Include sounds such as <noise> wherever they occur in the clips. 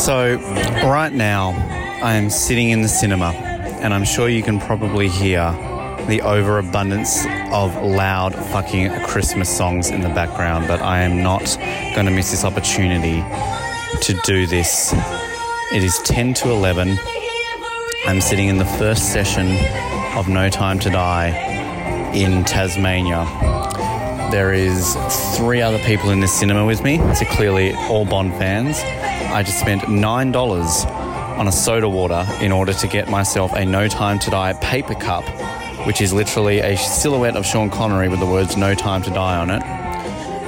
So, right now, I am sitting in the cinema, and I'm sure you can probably hear the overabundance of loud fucking Christmas songs in the background, but I am not going to miss this opportunity to do this. It is 10 to 11. I'm sitting in the first session of No Time to Die in Tasmania. There is three other people in this cinema with me, so clearly all Bond fans. I just spent nine dollars on a soda water in order to get myself a No Time to Die paper cup, which is literally a silhouette of Sean Connery with the words No Time to Die on it.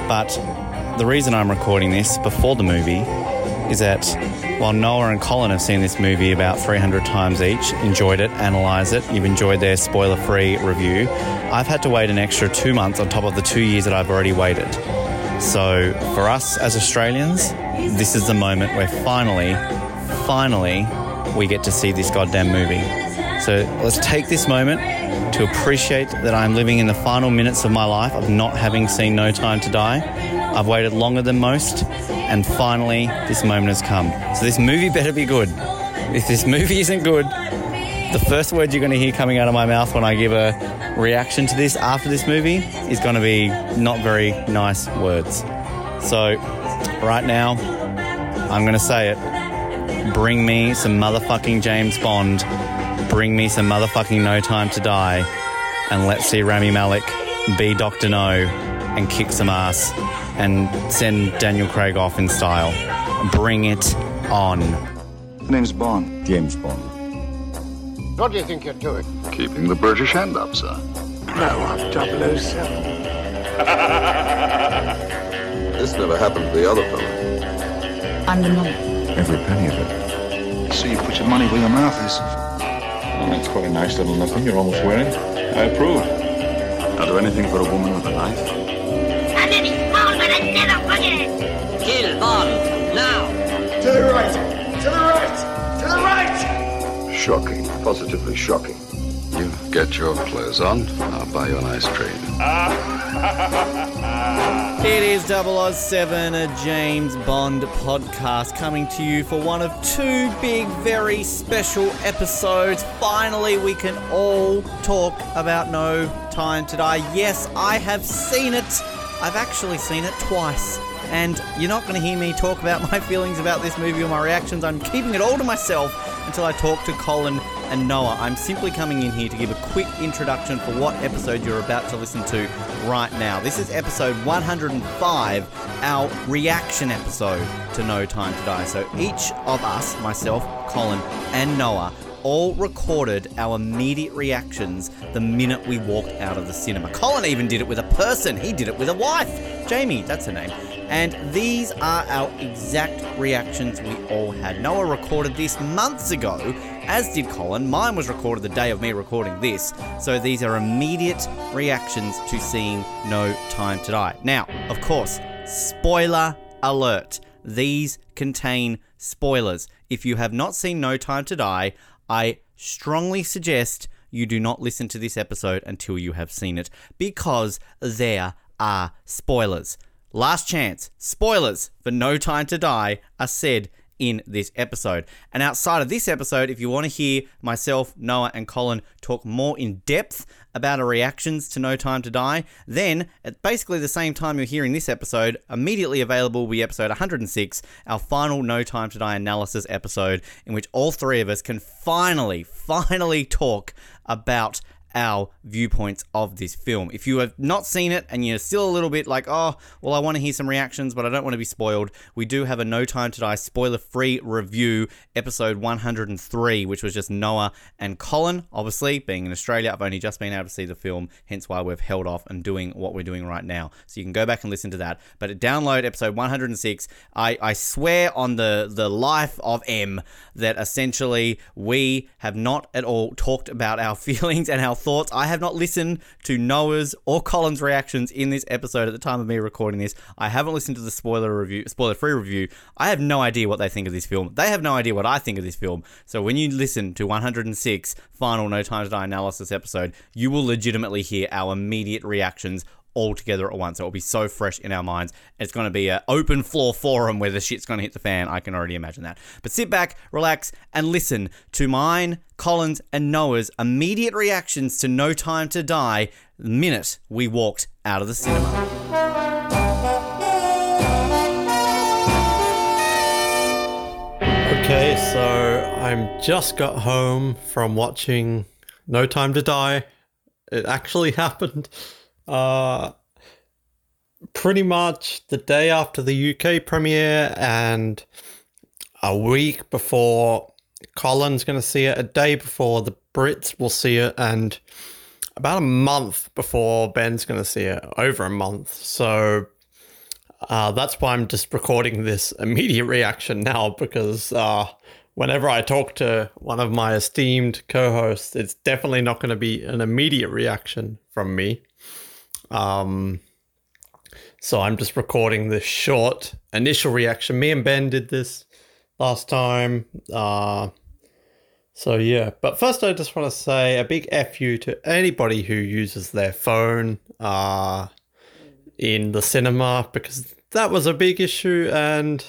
But the reason I'm recording this before the movie is that while Noah and Colin have seen this movie about 300 times each, enjoyed it, analysed it, you've enjoyed their spoiler free review, I've had to wait an extra two months on top of the two years that I've already waited. So for us as Australians, this is the moment where finally, finally, we get to see this goddamn movie. So let's take this moment to appreciate that I'm living in the final minutes of my life of not having seen No Time to Die. I've waited longer than most, and finally, this moment has come. So this movie better be good. If this movie isn't good, the first word you're going to hear coming out of my mouth when I give a reaction to this after this movie is going to be not very nice words. So, right now, I'm going to say it. Bring me some motherfucking James Bond. Bring me some motherfucking No Time to Die. And let's see Rami Malek be Dr. No and kick some ass and send Daniel Craig off in style. Bring it on. My name's Bond. James Bond. What do you think you're doing? Keeping the British hand up, sir. No, I'm 007. This never happened to the other fellow. I'm the mum. Every penny of it. So you put your money where your mouth is. Oh, well, that's quite a nice little nothing you're almost wearing. I approve. I'll do anything for a woman with a knife. Kill Bond now. To the right! To the right! To the right! Shocking. Positively shocking. You get your clothes on, I'll buy you an ice cream. <laughs> It is 007, a James Bond podcast, coming to you for one of two big, very special episodes. Finally, we can all talk about No Time to Die. Yes, I have seen it. I've actually seen it twice. And you're not going to hear me talk about my feelings about this movie or my reactions. I'm keeping it all to myself until I talk to Colin and Noah. I'm simply coming in here to give a quick introduction for what episode you're about to listen to right now. This is episode 105, our reaction episode to No Time to Die. So each of us, myself, Colin, and Noah, all recorded our immediate reactions the minute we walked out of the cinema. Colin even did it with a person, he did it with a wife. Jamie, that's her name. And these are our exact reactions we all had. Noah recorded this months ago, as did Colin. Mine was recorded the day of me recording this. So these are immediate reactions to seeing No Time to Die. Now, of course, spoiler alert. These contain spoilers. If you have not seen No Time to Die, I strongly suggest you do not listen to this episode until you have seen it because there are spoilers. Last chance, spoilers for No Time to Die are said in this episode. And outside of this episode, if you want to hear myself, Noah, and Colin talk more in depth about our reactions to No Time to Die, then at basically the same time you're hearing this episode, immediately available will be episode 106, our final No Time to Die analysis episode, in which all three of us can finally, finally talk about our viewpoints of this film. If you have not seen it and you're still a little bit like, oh, well, I want to hear some reactions, but I don't want to be spoiled, we do have a No Time to Die spoiler free review, episode 103, which was just Noah and Colin. Obviously, being in Australia, I've only just been able to see the film, hence why we've held off and doing what we're doing right now. So you can go back and listen to that. But download episode 106. I, I swear on the, the life of M that essentially we have not at all talked about our <laughs> feelings and our thoughts. I have not listened to Noah's or Colin's reactions in this episode at the time of me recording this. I haven't listened to the spoiler review, spoiler free review. I have no idea what they think of this film. They have no idea what I think of this film. So when you listen to 106 final No Time to Die analysis episode, you will legitimately hear our immediate reactions all together at once. It will be so fresh in our minds. It's going to be an open floor forum where the shit's going to hit the fan. I can already imagine that. But sit back, relax, and listen to mine, Colin's, and Noah's immediate reactions to No Time to Die the minute we walked out of the cinema. Okay, so I'm just got home from watching No Time to Die. It actually <laughs> happened. Uh, pretty much the day after the UK premiere and a week before Colin's going to see it, a day before the Brits will see it, and about a month before Ben's going to see it, over a month. So uh, that's why I'm just recording this <laughs> immediate reaction now because uh, whenever I talk to one of my esteemed co hosts, it's definitely not going to be an immediate reaction from me. Um, so I'm just recording this short initial reaction. Me and Ben did this last time. Uh, so yeah, but first I just want to say a big F you to anybody who uses their phone uh, in the cinema because that was a big issue and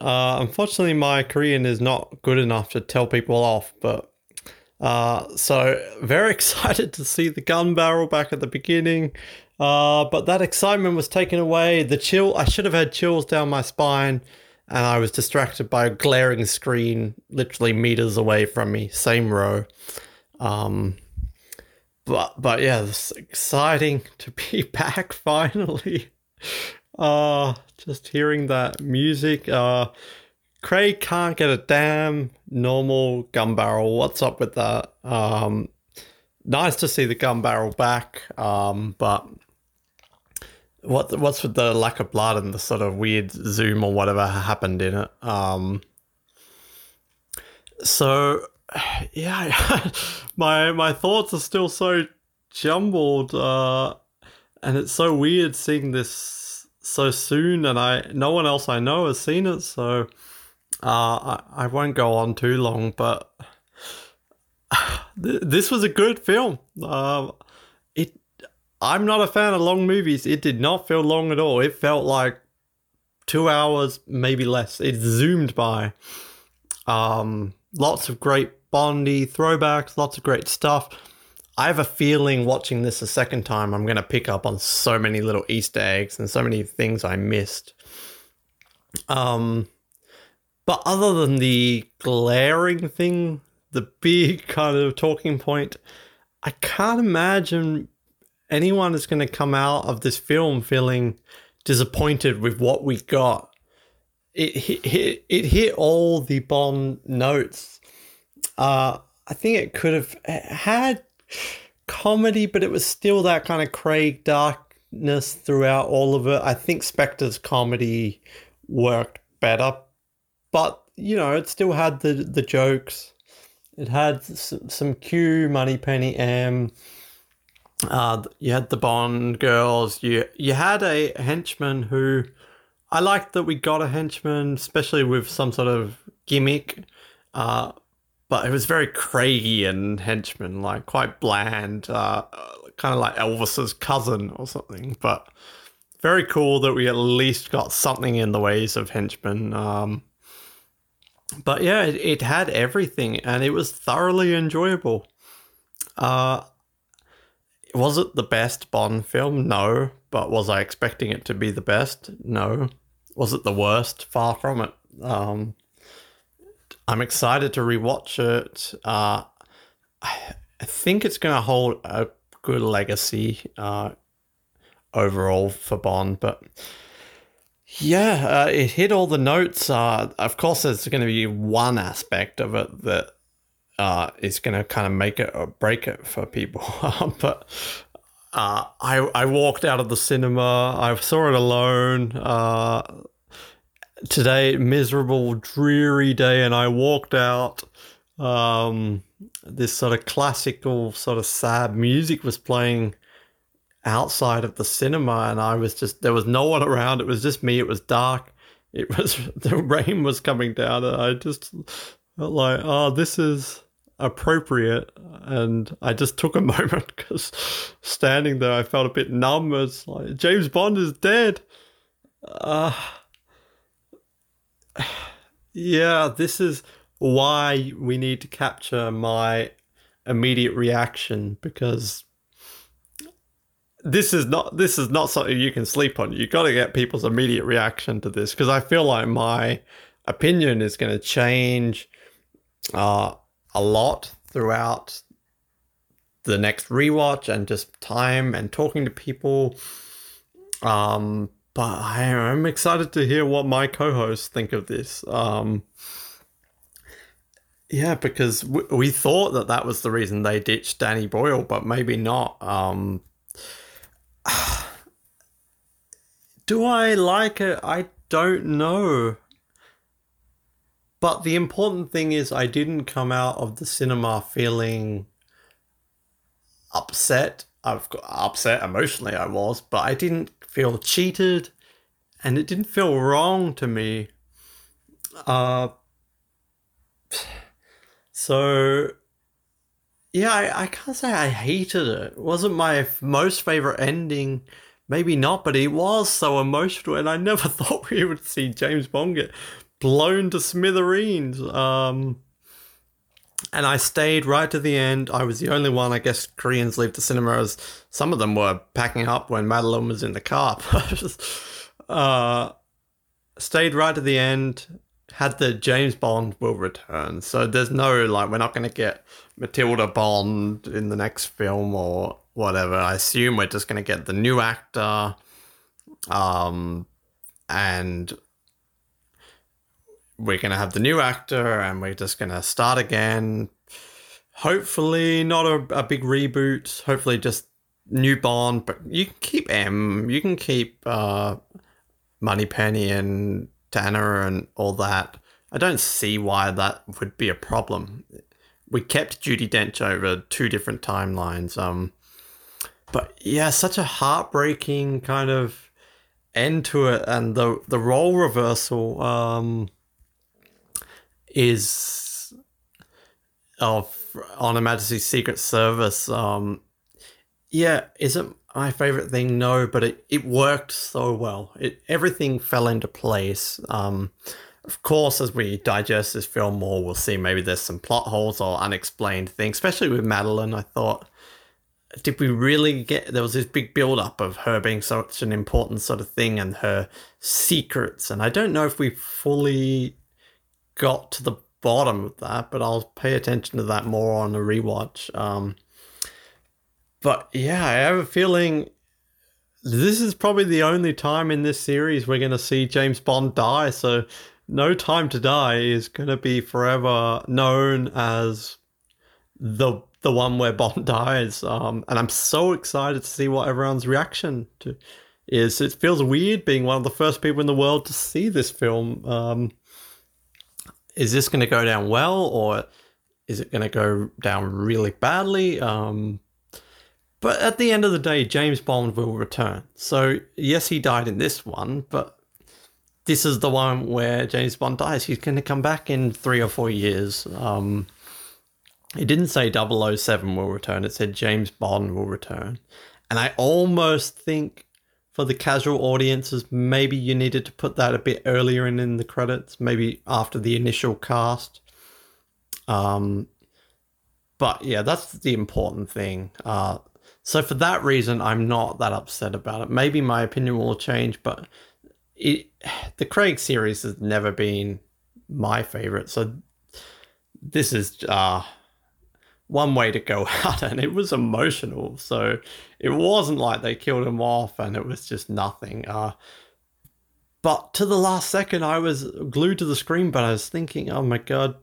uh, unfortunately my Korean is not good enough to tell people off. But uh, so very <laughs> excited to see the gun barrel back at the beginning. Uh, but that excitement was taken away. The chill, I should have had chills down my spine, and I was distracted by a glaring screen literally meters away from me, same row. Um, but but yeah, it's exciting <laughs> to be <laughs> back finally. Uh just hearing that music. Uh, Craig can't get a damn normal gun barrel. What's up with that? Um, nice to see the gun barrel back. Um, but what what's with the lack of blood and the sort of weird zoom or whatever happened in it? Um, so <sighs> yeah, <laughs> my my thoughts are still so jumbled, uh, and it's so weird seeing this so soon, and I no one else I know has seen it, so uh, I I won't go on too long, but <sighs> th- this was a good film. Um, it I'm not a fan of long movies. It did not feel long at all. It felt like two hours, maybe less. It zoomed by. Um, lots of great Bondy throwbacks, lots of great stuff. I have a feeling watching this a second time, I'm going to pick up on so many little Easter eggs and so many things I missed. Um, but other than the glaring thing, the big kind of talking point, I can't imagine anyone is going to come out of this film feeling disappointed with what we got. It hit, it hit all the Bond notes. Uh, I think it could have had comedy, but it was still that kind of Craig darkness throughout all of it. I think Spectre's comedy worked better, but you know, it still had the the jokes. It had some, some Q, Moneypenny M. Uh, you had the Bond girls. You you had a henchman who I liked that we got a henchman, especially with some sort of gimmick. Uh, but it was very Craigie and henchman, like quite bland, uh, kind of like Elvis's cousin or something. But very cool that we at least got something in the ways of henchmen. Um, but yeah, it, it, had everything, and it was thoroughly enjoyable. Uh, was it the best Bond film? No. But was I expecting it to be the best? No. Was it the worst? Far from it. Um, I'm excited to rewatch it. Uh, I think it's going to hold a good legacy uh, overall for Bond, but yeah, uh, it hit all the notes. Uh, of course, there's going to be one aspect of it that uh, is going to kind of make it or break it for people. <laughs> but uh, I I walked out of the cinema. I saw it alone. Uh, today, miserable, dreary day, and I walked out. Um, this sort of classical, sort of sad music was playing outside of the cinema, and I was just there was no one around. It was just me. It was dark. It was <laughs> the rain was coming down, and I just felt like, oh, this is appropriate, and I just took a <laughs> moment because standing there, I felt a bit numb. It's like James Bond is dead. Uh, <sighs> yeah, this is why we need to capture my immediate reaction because this is not this is not something you can sleep on. You got to get people's immediate reaction to this because I feel like my opinion is going to change uh, a lot throughout the next rewatch and just time and talking to people. Um, but I am excited to hear what my co-hosts think of this. Um, yeah, because we, we thought that that was the reason they ditched Danny Boyle, but maybe not. Um, <sighs> do I like it? I don't know. But the important thing is, I didn't come out of the cinema feeling upset. I've got upset emotionally, I was, but I didn't feel cheated, and it didn't feel wrong to me. Uh, <sighs> so yeah, I, I can't say I hated it. It wasn't my most favorite ending. Maybe not, but it was so emotional, and I never <laughs> thought we would see James Bond get blown to smithereens. Um, and I stayed right to the end. I was the only one. I guess Koreans leave the cinema as some of them were packing up when Madeleine was in the car. <laughs> uh, stayed right to the end. Had the James Bond will return. So there's no like we're not going to get Matilda Bond in the next film or whatever. I assume we're just going to get the new actor. Um, and we're going to have the new actor and we're just going to start again. Hopefully, not a, a big reboot. Hopefully, just new Bond. But you can keep M. You can keep uh, Moneypenny and Tanner and all that. I don't see why that would be a problem. We kept Judi Dench over two different timelines. Um, but yeah, such a heartbreaking kind of end to it, and the the role reversal. Um, is of On Her Majesty's Secret Service. Um, yeah, isn't my favorite thing? No, but it, it worked so well. It everything fell into place. Um, of course, as we digest this film more, we'll see maybe there's some plot holes or unexplained things, especially with Madeleine. I thought, did we really get there was this big build up of her being such an important sort of thing and her secrets, and I don't know if we fully got to the bottom of that, but I'll pay attention to that more on a rewatch. Um, but yeah, I have a feeling this is probably the only time in this series we're going to see James Bond die. So, No Time to Die is going to be forever known as the the one where Bond <laughs> dies. Um, and I'm so excited to see what everyone's reaction to is. It feels weird being one of the first people in the world to see this film. Um, is this going to go down well or is it going to go down really badly? Um, but at the end of the day, James Bond will return. So, yes, he died in this one, but this is the one where James Bond dies. He's going to come back in three or four years. Um, it didn't say 007 will return, it said James Bond will return. And I almost think for the casual audiences, maybe you needed to put that a bit earlier in, in the credits, maybe after the initial cast. Um, but yeah, that's the important thing. Uh, so for that reason, I'm not that upset about it. Maybe my opinion will change, but it, <sighs> the Craig series has never been my favorite. So this is uh, one way to go <laughs> out and it was emotional so it wasn't like they killed him off and it was just nothing uh, but to the last second i was glued to the screen but i was thinking oh my god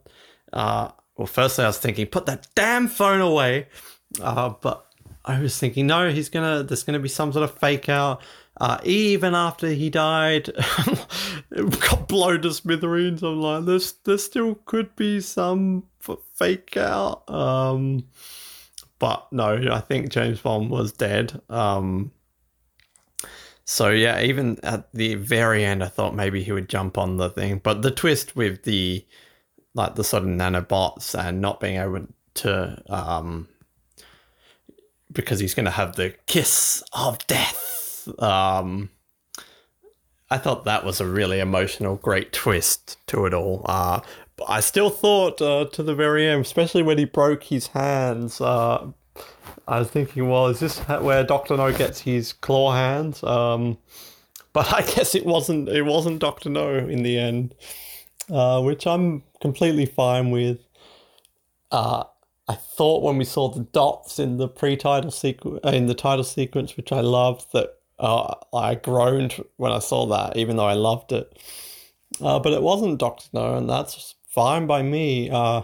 uh, well firstly i was thinking put that damn phone away uh, but i was thinking no he's gonna there's gonna be some sort of fake out uh, even after he died, <laughs> got blown to smithereens. I'm like, there's, there still could be some fake out. Um, but no, I think James Bond was dead. Um, so yeah, even at the very end, I thought maybe he would jump on the thing. But the twist with the like the sort of nanobots and not being able to um because he's going to have the kiss of death. Um, I thought that was a really emotional, great twist to it all. Uh, but I still thought uh, to the very end, especially when he broke his hands. Uh, I was thinking, well, is this where Doctor No gets his claw hands? Um, but I <laughs> guess it wasn't. It wasn't Doctor No in the end, uh, which I'm completely fine with. Uh, I thought when we saw the dots in the pre-title sequence, in the title sequence, which I loved, that uh, I groaned when I saw that, even though I loved it. Uh, but it wasn't Doctor No, and that's fine by me. Uh,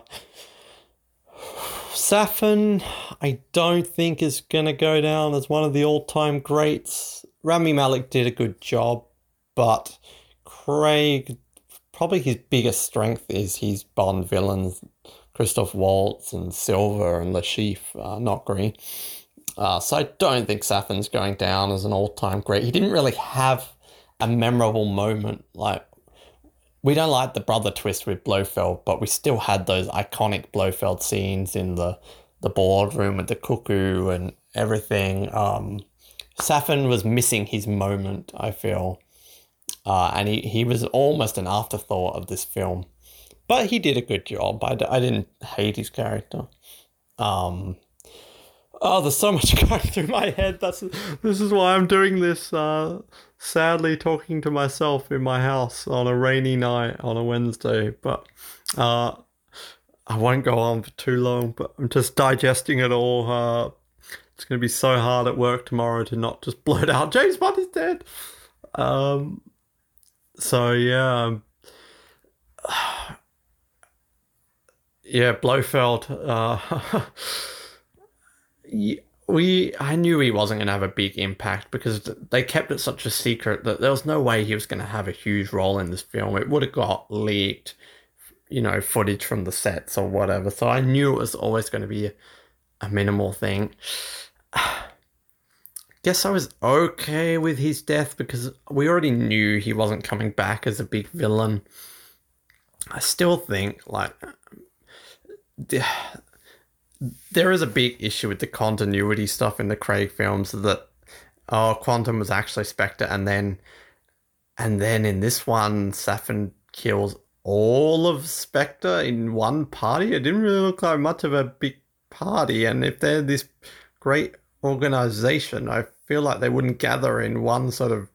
<sighs> Safin, I don't think is gonna go down as one of the all-time greats. Rami Malek did a good job, but Craig, probably his biggest strength is his Bond villains, Christoph Waltz and Silva and Chiffre, uh, not Greene. Uh, so I don't think Safin's going down as an all-time great. He didn't really have a memorable moment. Like we don't like the brother twist with Blofeld, but we still had those iconic Blofeld scenes in the the boardroom with the cuckoo and everything. Um, was missing his moment. I feel, uh, and he he was almost an afterthought of this film, but he did a good job. I, I didn't hate his character. Um, Oh, there's so much <laughs> going through my head. That's this is why I'm doing this. Uh, sadly, talking to myself in my house on a rainy night on a Wednesday. But uh, I won't go on for too long. But I'm just digesting it all. Uh, it's going to be so hard at work tomorrow to not just <laughs> blurt out James Bond is dead. Um. So yeah. <sighs> Yeah, Blofeld. <laughs> We I knew he wasn't going to have a big impact because they kept it such a secret that there was no way he was going to have a huge role in this film. It would have got leaked, you know, footage from the sets or whatever. So I knew it was always going to be a minimal thing. <sighs> Guess I was okay with his death because we already knew he wasn't coming back as a big villain. I still think like <sighs> there is a big issue with the continuity stuff in the Craig films that oh Quantum was actually Spectre and then and then in this one Safin kills all of Spectre in one party. It didn't really look like much of a big party and if they're this great organization, I feel like they wouldn't gather in one sort of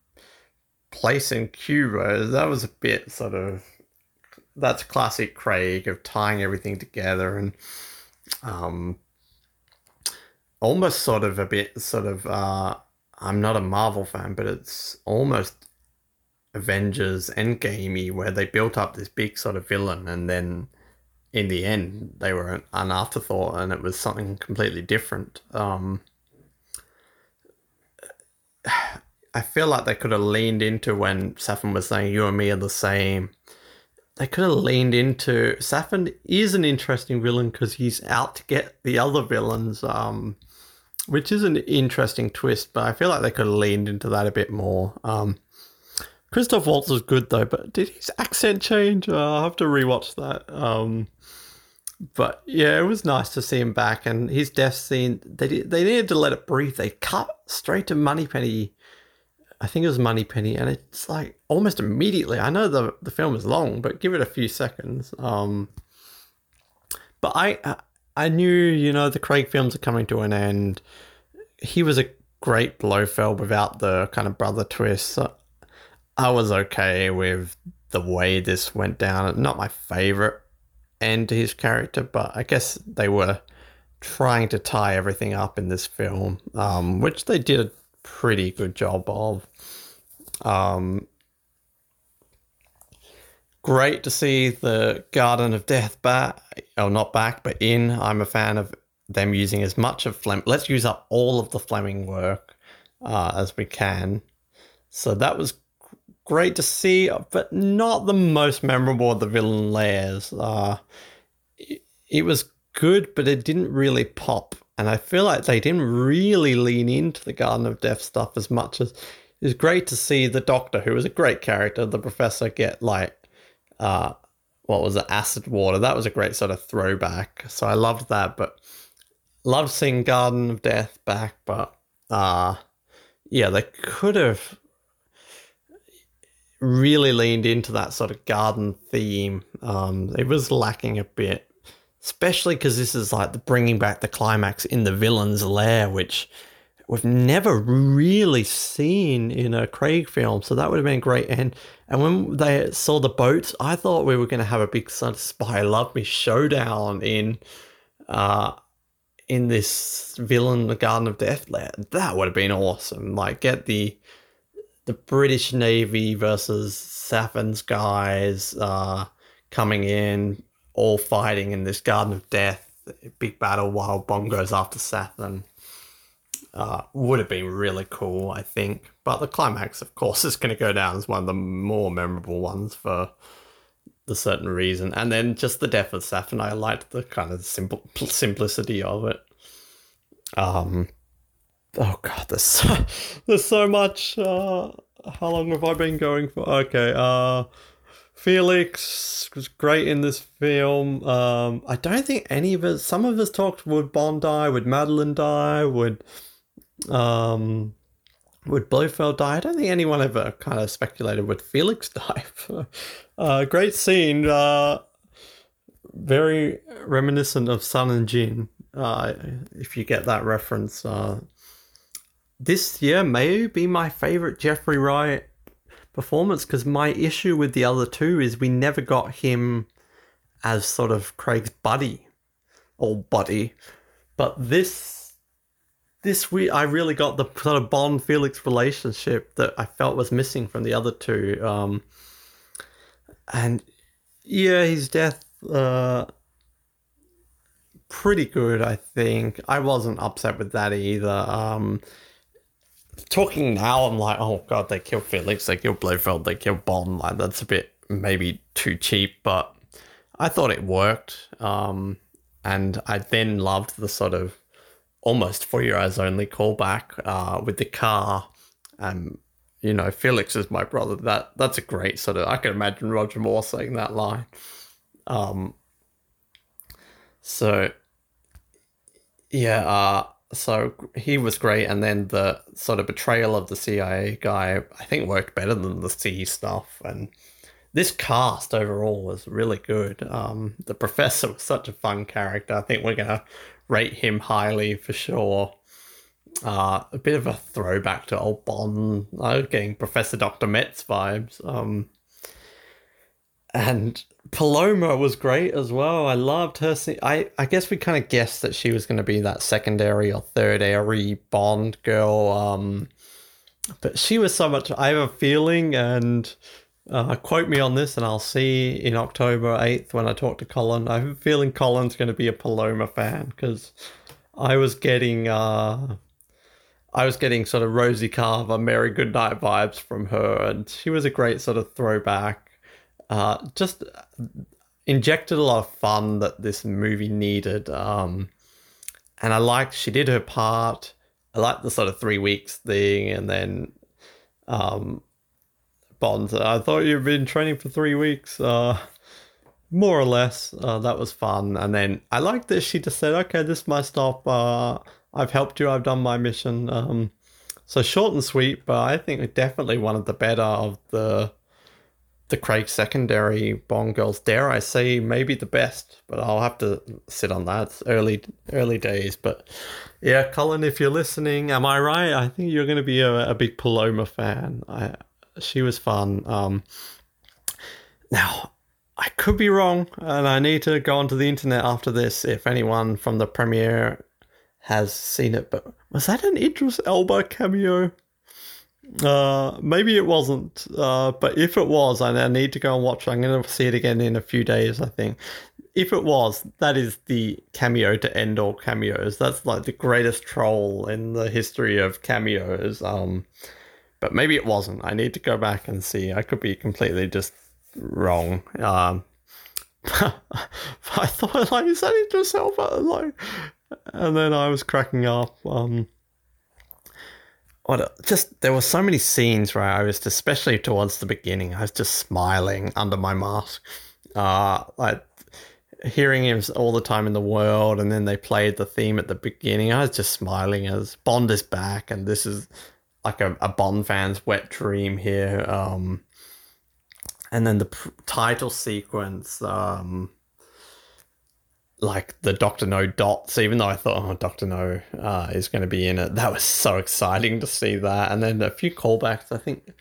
place in Cuba. That was a bit sort of that's classic Craig of tying everything together and um, almost sort of a bit sort of uh, I'm not a Marvel fan, but it's almost Avengers Endgamey where they built up this big sort of villain and then in the end they were an, afterthought and it was something completely different. Um, <sighs> I feel like they could have leaned into when Safin was saying you and me are the same they could have leaned into Safin is an interesting villain because he's out to get the other villains, um, which is an interesting twist. But I feel like they could have leaned into that a bit more. Um, Christoph Waltz was good though, but did his accent change? Uh, I'll have to rewatch that. Um, but yeah, it was nice to see him back, and his death scene. They they needed to let it breathe. They cut straight to Money Moneypenny I think it was Moneypenny, and it's like almost immediately. I know the the film is long, but give it a few seconds. Um, but I I knew you know the Craig films are coming to an end. He was a great Blofeld without the kind of brother twist. So I was okay with the way this went down. Not my favorite end to his character, but I guess they were trying to tie everything up in this film, um, which they did a pretty good job of. Um, great to see the Garden of Death back, or not back, but in. I'm a fan of them using as much of Flem. Let's use up all of the Fleming work uh, as we can. So that was great to see, but not the most memorable of the villain layers. Uh, it, it was good, but it didn't really pop. And I feel like they didn't really lean into the Garden of Death stuff as much as it's great to see the Doctor, who was a great character, the Professor, get like uh, what was it, acid water. That was a great sort of throwback. So I loved that, but loved seeing Garden of Death back. But uh yeah, they could have really leaned into that sort of garden theme. Um, it was lacking a bit, especially because this is like the bringing back the climax in the villain's lair, which we've never really seen in a Craig film. So that would have been great. And and when they saw the boats, I thought we were going to have a big spy love me showdown in. Uh, in this villain, the Garden of Death that would have been awesome. Like, get the the British Navy versus Safin's guys uh, coming in, all fighting in this Garden of Death, big battle while Bond goes after Safin. Uh, would have been really cool, I think. But the climax, of course, <laughs> is going to go down as one of the more memorable ones for the certain reason. And then just the death of Safin, I liked the kind of simple <laughs> simplicity of it. Um, oh god, there's so, <laughs> there's so much. Uh, how long have I been going for? Okay, uh, Felix was great in this film. Um, I don't think any of us. Some of us talked. Would Bond die? Would Madeleine die? Would um, would Blofeld die? I don't think anyone ever kind of speculated would Felix <laughs> die. uh, great scene. Uh, very reminiscent of Sun and Jin. Uh, if you get that reference, uh, this year may be my favorite Jeffrey Wright performance because my issue with the other two is we never got him as sort of Craig's buddy or buddy, but this this we I really got the sort of Bond Felix relationship that I felt was missing from the other two. Um, and yeah, his death. Uh, pretty good, I think. I wasn't upset with that either. Um, talking now, I'm like, oh god, they killed Felix, they killed Blofeld, they killed Bond. Like that's a bit maybe too cheap, but I thought it worked. Um, and I then loved the sort of almost for your eyes only callback uh, with the car. Um, you know, Felix is my brother. That that's a great sort of. I can imagine Roger Moore saying that line. Um, so yeah, uh, so he was great, and then the sort of betrayal of the CIA guy, I think, worked better than the C stuff. And this cast overall was really good. Um, the professor was such a fun character. I think we're gonna rate him highly for sure. Uh, a bit of a throwback to old Bond. I was getting Professor Doctor Metz vibes. Um, and Paloma was great as well. I loved her. I I guess we kind of guessed that she was going to be that secondary or third airy Bond girl. Um, but she was so much. I have a feeling, and uh, quote me on this, and I'll see in October eighth when I talk to Colin. I have a feeling Colin's going to be a Paloma fan because I was getting. Uh, I was getting sort of Rosie Carver, Mary Goodnight vibes from her, and she was a great sort of throwback. Uh, just injected a lot of fun that this movie needed. Um, and I liked she did her part. I liked the sort of three weeks thing, and then um, Bond. I thought you've been training for three weeks. Uh, more or less, uh, that was fun. And then I liked that she just said, "Okay, this is my stop. Uh, I've helped you. I've done my mission." Um, so short and sweet, but I think definitely one of the better of the the Craig secondary Bond girls. Dare I say, maybe the best, but I'll have to sit on that. It's early, early days, but yeah, Colin, if you're listening, am I right? I think you're going to be a, a big Paloma fan. I, she was fun. Um, now, I could be wrong, and I need to go onto the internet after this if anyone from the premiere has seen it. But was that an Idris Elba cameo? Uh, maybe it wasn't, uh, but if it was, I need to go and watch, I'm going to see it again in a few days, I think. If it was, that is the cameo to end all cameos. That's like the greatest troll in the history of cameos. Um, but maybe it wasn't. I need to go back and see. I could be completely just wrong. Um, <laughs> I thought, like, is that it yourself? Like, and then I was cracking up. Um, what just there were so many scenes where I was especially towards the beginning I was just smiling under my mask Uh, like hearing him all the time in the world, and then they played the theme at the beginning. I was just smiling as Bond is back, and this is like a, a Bond fan's wet dream here. Um, and then the pr- title sequence, um, like the Doctor No dots. Even though I thought, oh, Doctor No uh, is going to be in it, that was so exciting to see that. And then a few callbacks. I think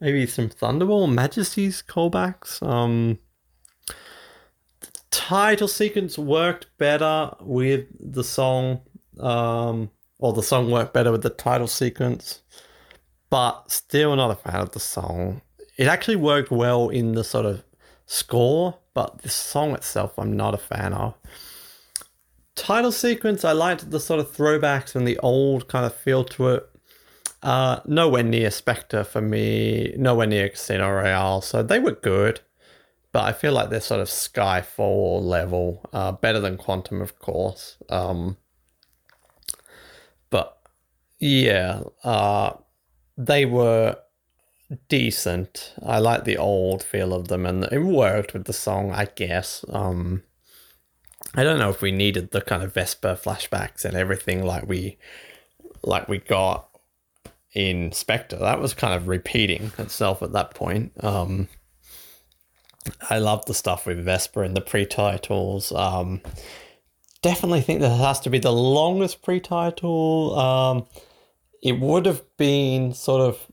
maybe some Thunderball Majesty's callbacks. Um, title sequence worked better with the song, um, or the song worked better with the title sequence, but still not a fan of the song. It actually worked well in the sort of score, but the song itself, I'm not a fan of. Title sequence, I liked the sort of throwbacks and the old kind of feel to it. Uh, nowhere near Spectre for me, nowhere near Casino Royale, so they were good but I feel like they're sort of Skyfall level, uh, better than Quantum, of course. Um, but yeah, uh, they were decent. I like the old feel of them, and it worked with the song, I guess. Um, I don't know if we needed the kind of Vesper flashbacks and everything like we like we got in Spectre. That was kind of repeating itself at that point. Um, I love the stuff with Vesper and the pre-titles. Um, definitely think that has to be the longest pre-title. Um, it would have been sort of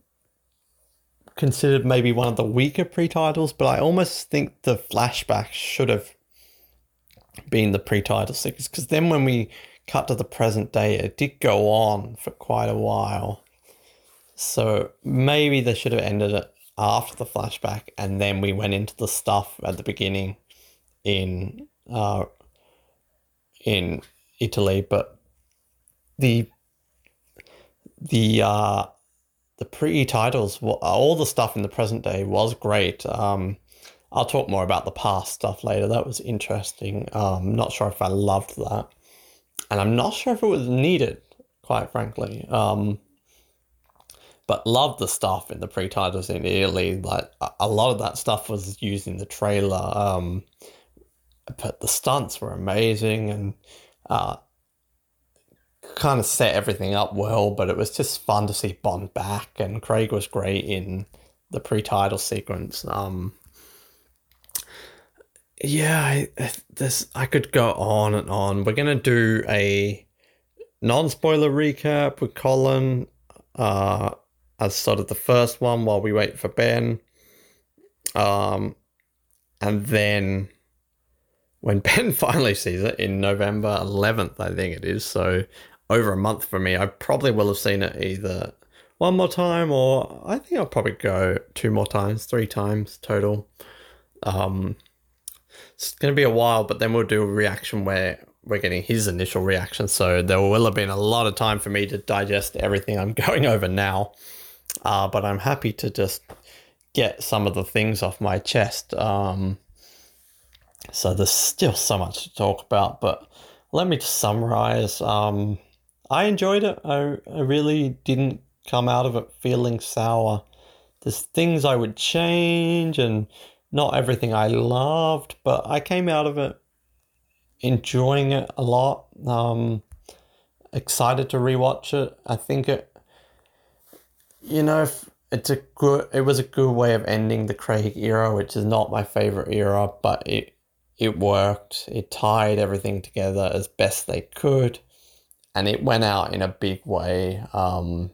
considered maybe one of the weaker pre-titles, but I almost think the flashback should have been the pre-title sequence because then when we cut to the present day, it did go on for quite a while. So maybe they should have ended it after the flashback, and then we went into the stuff at the beginning in uh, in Italy. But the the uh, the pre titles, all the stuff in the present day was great. Um, I'll talk more about the past stuff later. That was interesting. Um, not sure if I loved that, and I'm not sure if it was needed. Quite frankly, um, but loved the stuff in the pre-titles in Italy. Like a lot of that stuff was used in the trailer. Um, but the stunts were amazing and uh, kind of set everything up well. But it was just fun to see Bond back, and Craig was great in the pre-title sequence. Um, yeah, I, this I could go on and on. We're gonna do a non-spoiler recap with Colin. Uh, as sort of the first one while we wait for Ben. Um, and then when <laughs> Ben finally sees it in November 11th, I think it is, so over a month for me, I probably will have seen it either one more time or I think I'll probably go two more times, three times total. Um, it's going to be a while, but then we'll do a reaction where we're getting his initial reaction. So there will have been a lot of time for me to digest everything I'm <laughs> going over now. Uh, but I'm happy to just get some of the things off my chest. Um, so there's still so much to talk about, but let me just summarize. Um, I enjoyed it. I, I really didn't come out of it feeling sour. There's things I would change and not everything I loved, but I came out of it enjoying it a lot. Um, excited to rewatch it. I think it you know, it's a good. It was a good way of ending the Craig era, which is not my favorite era, but it it worked. It tied everything together as best they could, and it went out in a big way. Um,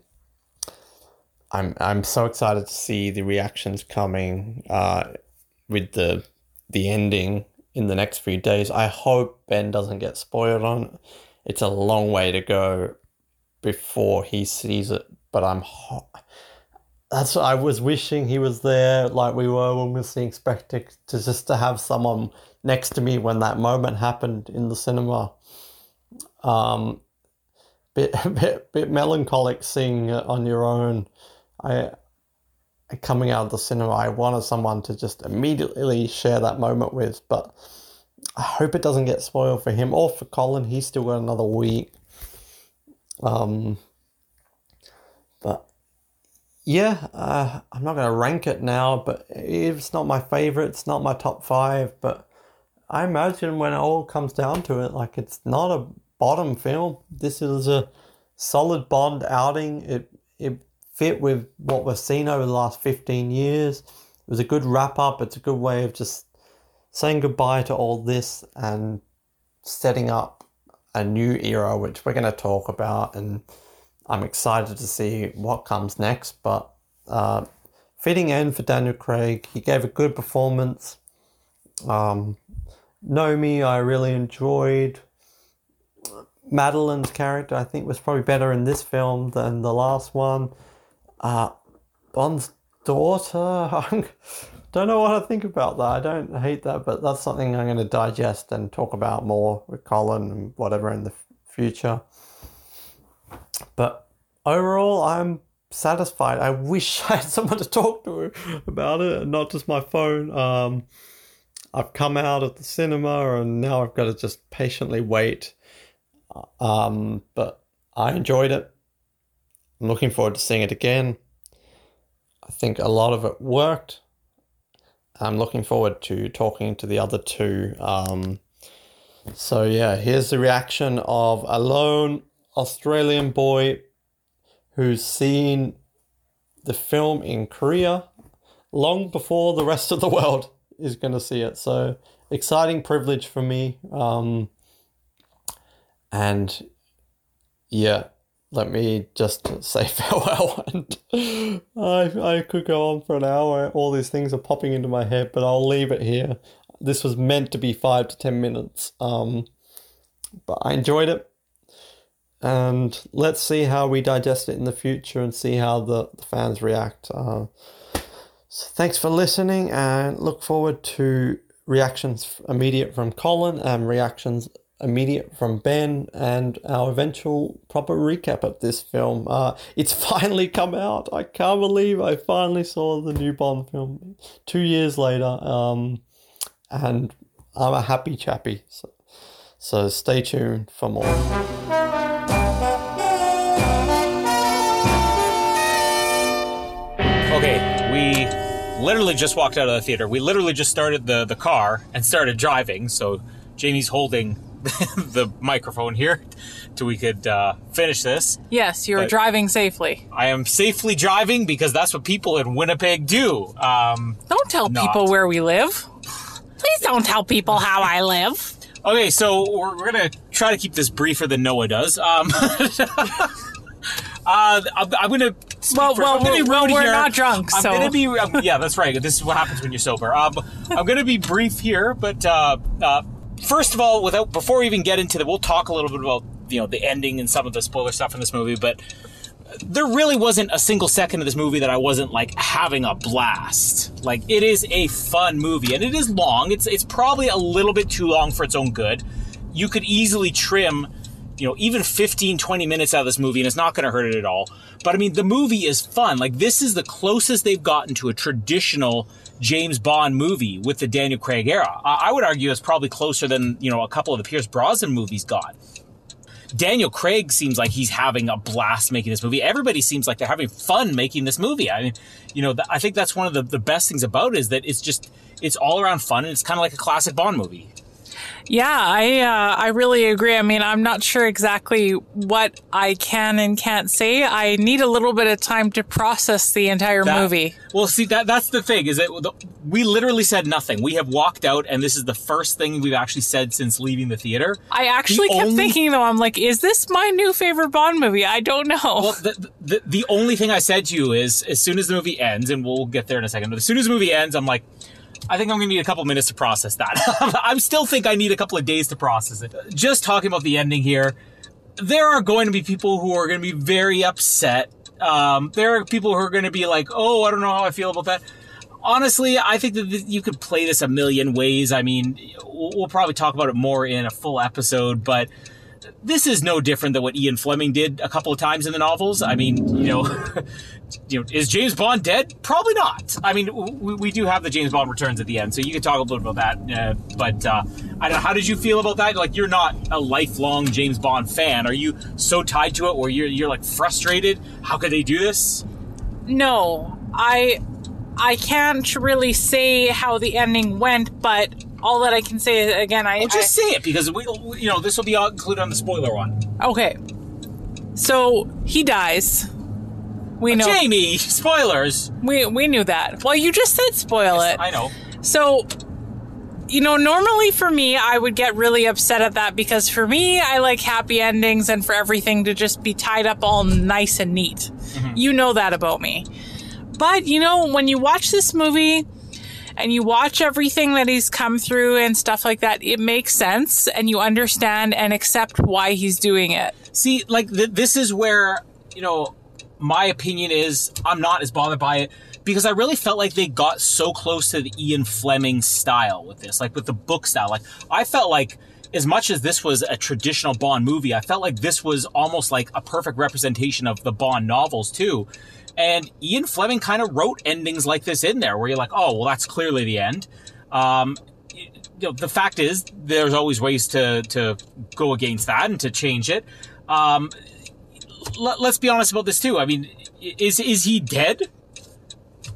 I'm I'm so excited to see the reactions coming uh, with the the ending in the next few days. I hope Ben doesn't get spoiled on it. It's a long way to go before he sees it, but I'm ho- that's I was wishing he was there, like we were when we were seeing Spectre, to just to have someone next to me when that moment happened in the cinema. Um, bit <laughs> bit bit melancholic seeing it on your own. I coming out of the cinema, I wanted someone to just immediately share that moment with, but I hope it doesn't get spoiled for him or for Colin. He's still got another week. Um, but yeah, uh, I'm not going to rank it now, but it's not my favorite. It's not my top five, but I imagine when it all comes down to it, like it's not a bottom film. This is a solid Bond outing. It it fit with what we've seen over the last 15 years. It was a good wrap up. It's a good way of just saying goodbye to all this and setting up a new era, which we're going to talk about. And I'm excited to see what comes next. But uh, fitting end for Daniel Craig. He gave a good performance. Um, Nomi, I really enjoyed. Madeleine's character, I think, was probably better in this film than the last one. Uh, Bond's daughter, <laughs> I don't know what I think about that. I don't hate that, but that's something I'm going to digest and talk about more with Colin and whatever in the f- future. But overall, I'm satisfied. I wish <laughs> I had someone to talk to about it and not just my phone. Um, I've come out of the cinema and now I've got to just patiently wait. Um, but I enjoyed it. I'm looking forward to seeing it again. I think a lot of it worked. I'm looking forward to talking to the other two. Um, so, yeah, here's the reaction of a lone Australian boy who's seen the film in Korea long before the rest of the <laughs> world is going to see it. So, exciting privilege for me. Um, and yeah, let me just <laughs> say <laughs> farewell. And I, I could go on for an hour. All these things are popping into my head, but I'll leave it here. This was meant to be five to ten minutes. Um, but I enjoyed it. And let's see how we digest it in the future and see how the, the fans react. Uh, so thanks for listening and look forward to reactions immediate from Colin and reactions immediate from Ben and our eventual proper recap of this film. Uh, it's <laughs> finally come out. I can't believe I finally saw the new Bond film two years later. Um, and I'm a happy chappy. So, so stay tuned for more. Okay, we literally just walked out of the theater. We literally just started the, the car and started driving. So Jamie's holding <laughs> the microphone here till we could uh, finish this. Yes, you're But- driving safely. I am safely driving because that's what people in Winnipeg do. Um, Don't tell Not. people where we live. Please don't tell people how I live. okay, so we're, we're gonna try to keep this briefer than Noah does. Um, <laughs> uh, I'm, I'm gonna. Well, first. well, I'm gonna be well, rude we're here. not drunk, I'm so- gonna be. um, yeah, that's right. This is what happens when you're sober. Um, I'm gonna be brief here, but uh, uh, first of all, without before we even get into the, we'll talk a little bit about you know the ending and some of the spoiler stuff in this movie, but there really wasn't a single second of this movie that I wasn't like having a blast. Like it is a fun movie and it is long. It's it's probably a little bit too long for its own good. You could easily trim, you know, even 15 20 minutes out of this movie and it's not going to hurt it at all. But I mean, the movie is fun. Like this is the closest they've gotten to a traditional James Bond movie with the Daniel Craig era. I I would argue it's probably closer than, you know, a couple of the Pierce Brosnan movies got. Daniel Craig seems like he's having a blast making this movie. Everybody seems like they're having fun making this movie. I mean, you know, th- I think that's one of the, the best things about it is that it's just, it's all around fun and it's kind of like a classic Bond movie. Yeah, I uh, I really agree. I mean, I'm not sure exactly what I can and can't say. I need a little bit of time to process the entire That- movie. Well, see, that that's the thing is that the, we literally said nothing. We have walked out and this is the first thing we've actually said since leaving the theater. I actually The kept only- thinking though, I'm like, is this my new favorite Bond movie? I don't know. Well, the, the, the only thing I said to you is as soon as the movie ends, and we'll get there in a second, but as soon as the movie ends, I'm like, I think I'm going to need a couple minutes to process that. <laughs> I still think I need a couple of days to process it. Just talking about the ending here, there are going to be people who are going to be very upset. Um, there are people who are going to be like, oh, I don't know how I feel about that. Honestly, I think that you could play this a million ways. I mean, we'll we'll probably talk about it more in a full episode, but this is no different than what Ian Fleming did a couple of times in the novels. I mean, you know, <laughs> you know, is James Bond dead? Probably not. I mean, we, we do have the James Bond returns at the end, so you can talk a little bit about that. Uh, but uh, I don't know. How did you feel about that? Like, you're not a lifelong James Bond fan. Are you so tied to it where you're you're like frustrated? How could they do this? no, I I can't really say how the ending went, but all that I can say again, I Well, just I- say it because we, you know, this will be all included on the spoiler one. okay. So he dies. We know. Jamie, spoilers. We we knew that. Well, you just said spoil it. I know. So, you know, normally for me, I would get really upset at that because for me, I like happy endings and for everything to just be tied up all nice and neat. Mm-hmm. You know that about me. But, you know, when you watch this movie and you watch everything that he's come through and stuff like that, it makes sense and you understand and accept why he's doing it. See, like th- this is where you know my opinion is I'm not as bothered by it because I really felt like they got so close to the Ian Fleming style with this, like with the book style. Like I felt like as much as this was a traditional Bond movie, I felt like this was almost like a perfect representation of the Bond novels too. And Ian Fleming kind of wrote endings like this in there, where you're like, oh, well, that's clearly the end. Um, you know, the fact is, there's always ways to to go against that and to change it. Um, let, us be honest about this too. I mean, is is he dead?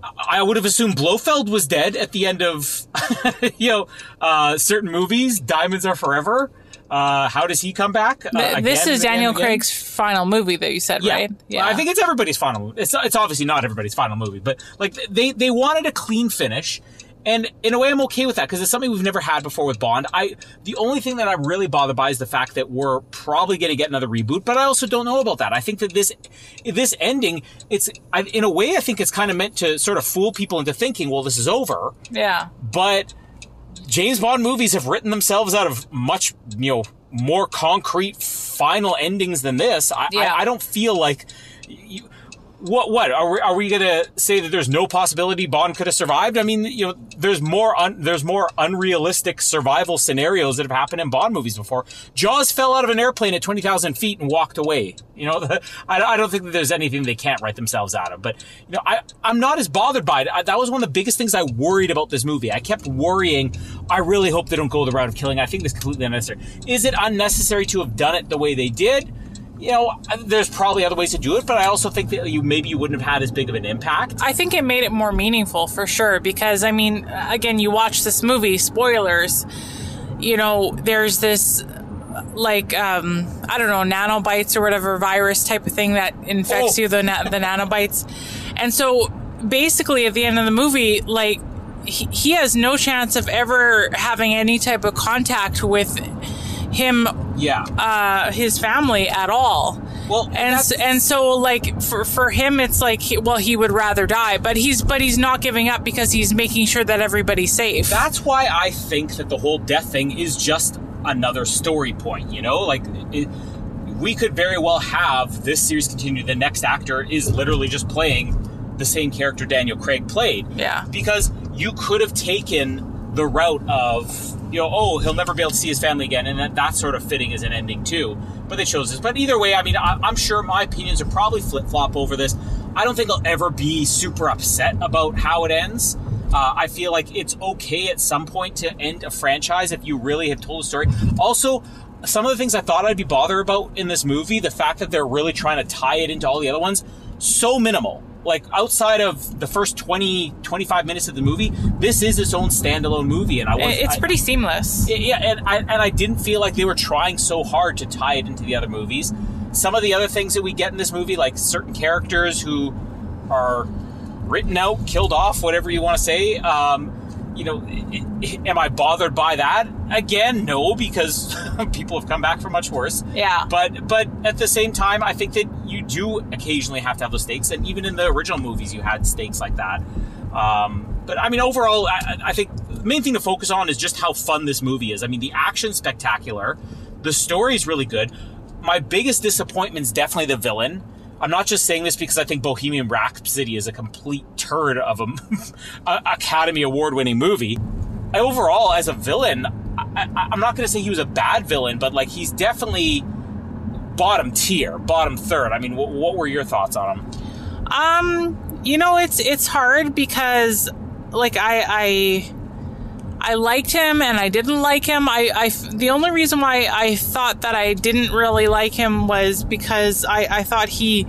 I would have assumed Blofeld was dead at the end of, <laughs> you know, uh, certain movies. Diamonds Are Forever. Uh, how does he come back? Uh, Th- this is Daniel? Craig's final movie that you said, Yeah. right? Yeah, I think it's everybody's final movie. It's, it's obviously not everybody's final movie, but like they, they wanted a clean finish. And in a way, I'm okay with that because it's something we've never had before with Bond. I the only thing that I'm really bothered by is the fact that we're probably going to get another reboot, but I also don't know about that. I think that this this ending, it's I, in a way, I think it's kind of meant to sort of fool people into thinking, well, this is over. Yeah. But James Bond movies have written themselves out of much, you know, more concrete final endings than this. I, Yeah. I, I don't feel like. You, what? What are we? Are we going to say that there's no possibility Bond could have survived? I mean, you know, there's more. Un, there's more unrealistic survival scenarios that have happened in Bond movies before. Jaws fell out of an airplane at twenty thousand feet and walked away. You know, <laughs> I, I don't think that there's anything they can't write themselves out of. But you know, I I'm not as bothered by it. I, that was one of the biggest things I worried about this movie. I kept worrying. I really hope they don't go the route of killing. I think this completely unnecessary. Is it unnecessary to have done it the way they did? You know, there's probably other ways to do it, but I also think that you maybe you wouldn't have had as big of an impact. I think it made it more meaningful for sure because I mean, again, you watch this movie, spoilers, you know, there's this like um I don't know, nanobites or whatever virus type of thing that infects Oh. you the na- the nanobites. And so basically at the end of the movie like he, he has no chance of ever having any type of contact with him Yeah. uh his family at all. Well, and that's- s- and so like for for him it's like well he would rather die but he's but he's not giving up because he's making sure that everybody's safe That's why I think that the whole death thing is just another story point, you know? Like, it, we could very well have this series continue. The next actor is literally just playing the same character Daniel Craig played. Yeah. Because you could have taken the route of, you know, oh, he'll never be able to see his family again, and that, that's sort of fitting as an ending too. But they chose this. But either way, I mean, I, I'm sure my opinions are probably flip flop over this. I don't think I'll ever be super upset about how it ends. Uh, I feel like it's okay at some point to end a franchise if you really have told a story. Also, some of the things I thought I'd be bothered about in this movie, the fact that they're really trying to tie it into all the other ones, so minimal. Like outside of the first 20, 25 minutes of the movie, this is its own standalone movie, and I was it's I- pretty seamless yeah, and I and I didn't feel like they were trying so hard to tie it into the other movies. Some of the other things that we get in this movie, like certain characters who are written out, killed off, whatever you want to say. Um, you know, am I bothered by that? Again, no, because <laughs> people have come back for much worse. Yeah. But but at the same time, I think that you do occasionally have to have those stakes, and even in the original movies, you had stakes like that. Um, but I mean, overall, I, I think the main thing to focus on is just how fun this movie is. I mean, the action's spectacular, the story's really good. My biggest disappointment is definitely the villain. I'm not just saying this because I think Bohemian Rhapsody is a complete turd of a, <laughs> a Academy Award winning movie. Overall, as a villain, I, I, I'm not going to say he was a bad villain, but like he's definitely bottom tier, bottom third. I mean, what, what were your thoughts on him? um you know it's it's hard because like i i I liked him and I didn't like him. I, I the only reason why I thought that I didn't really like him was because I, I thought he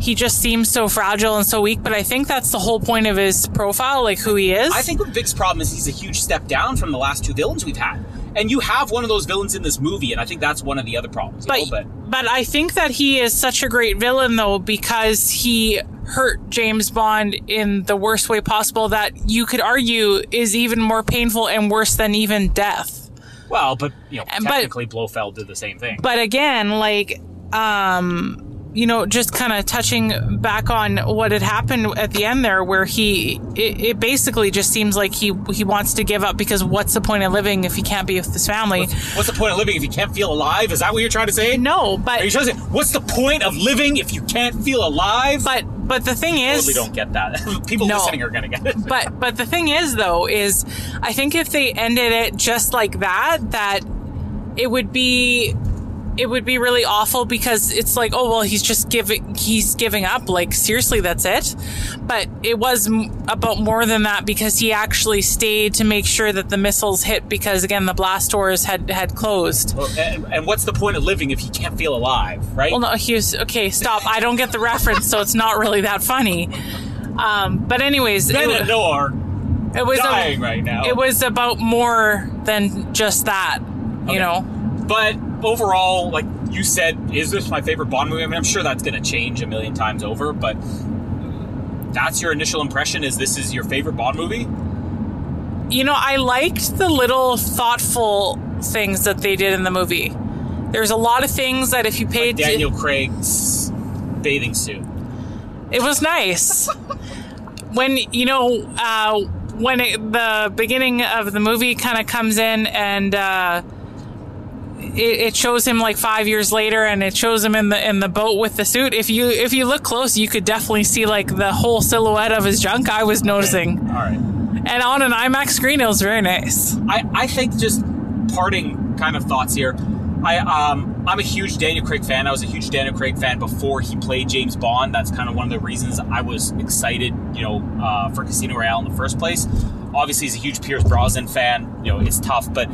he just seems so fragile and so weak. But I think that's the whole point of his profile, like who he is. I think Vic's problem is he's a huge step down from the last two villains we've had. And you have one of those villains in this movie, and I think that's one of the other problems. but, know, but I think that he is such a great villain though because he hurt James Bond in the worst way possible that you could argue is even more painful and worse than even death. well, but you know, And- but- technically Blofeld did the same thing. But again, like um you know, just kind of touching back on what had happened at the end there, where he, it, it basically just seems like he he wants to give up because what's the point of living if he can't be with his family? What's the point of living if you can't feel alive? Is that what you're trying to say? No, but Are you trying to say what's the point of living if you can't feel alive? but but the thing is, totally don't get that. <laughs> People No. listening are gonna get it. but but the thing is though is I think if they ended it just like that that it would be it would be really awful because it's like oh well he's just giving he's giving up like seriously that's it but it was m- about more than that because he actually stayed to make sure that the missiles hit because again the blast doors had had closed Well, and, and what's the point of living if you can't feel alive, right? well no he was okay stop I don't get the reference so it's not really that funny um but anyways it- Noah are it was a- dying right now. It was about more than just that, you Okay. know. But overall, like you said, is this my favorite Bond movie? I mean, I'm sure that's going to change a million times over, but that's your initial impression. Is this is your favorite Bond movie? You know, I liked the little thoughtful things that they did in the movie. There's a lot of things that if you paid Daniel Craig's bathing suit. it was nice. when you know uh, when it, the beginning of the movie kind of comes in and uh, it, it shows him like five years later, and it shows him in the in the boat with the suit. If you if you look close, you could definitely see like the whole silhouette of his junk. I was noticing, All right. and on an IMAX screen, it was very nice. I, I think just parting kind of thoughts here. I um I'm a huge Daniel Craig fan. I was a huge Daniel Craig fan before he played James Bond. That's kind of one of the reasons I was excited, you know, uh, for Casino Royale in the first place. Obviously, he's a huge Pierce Brosnan fan. You know, it's tough, but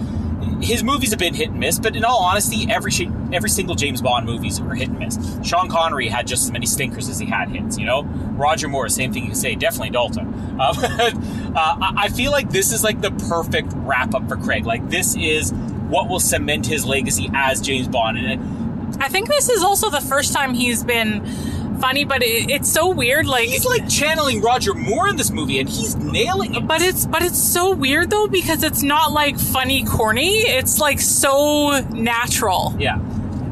his movies have been hit and miss. But in all honesty, every every single James Bond movies are hit and miss. Sean Connery had just as many stinkers as he had hits. You know, Roger Moore, same thing you can say. Definitely Dalton. <laughs> Uh, I feel like this is like the perfect wrap up for Craig. Like this is what will cement his legacy as James Bond. And I think this is also the first time he's been funny, but it, it's so weird. Like he's like channeling Roger Moore in this movie, and he's nailing it. But it's but it's so weird though because it's not like funny corny. It's like so natural. Yeah.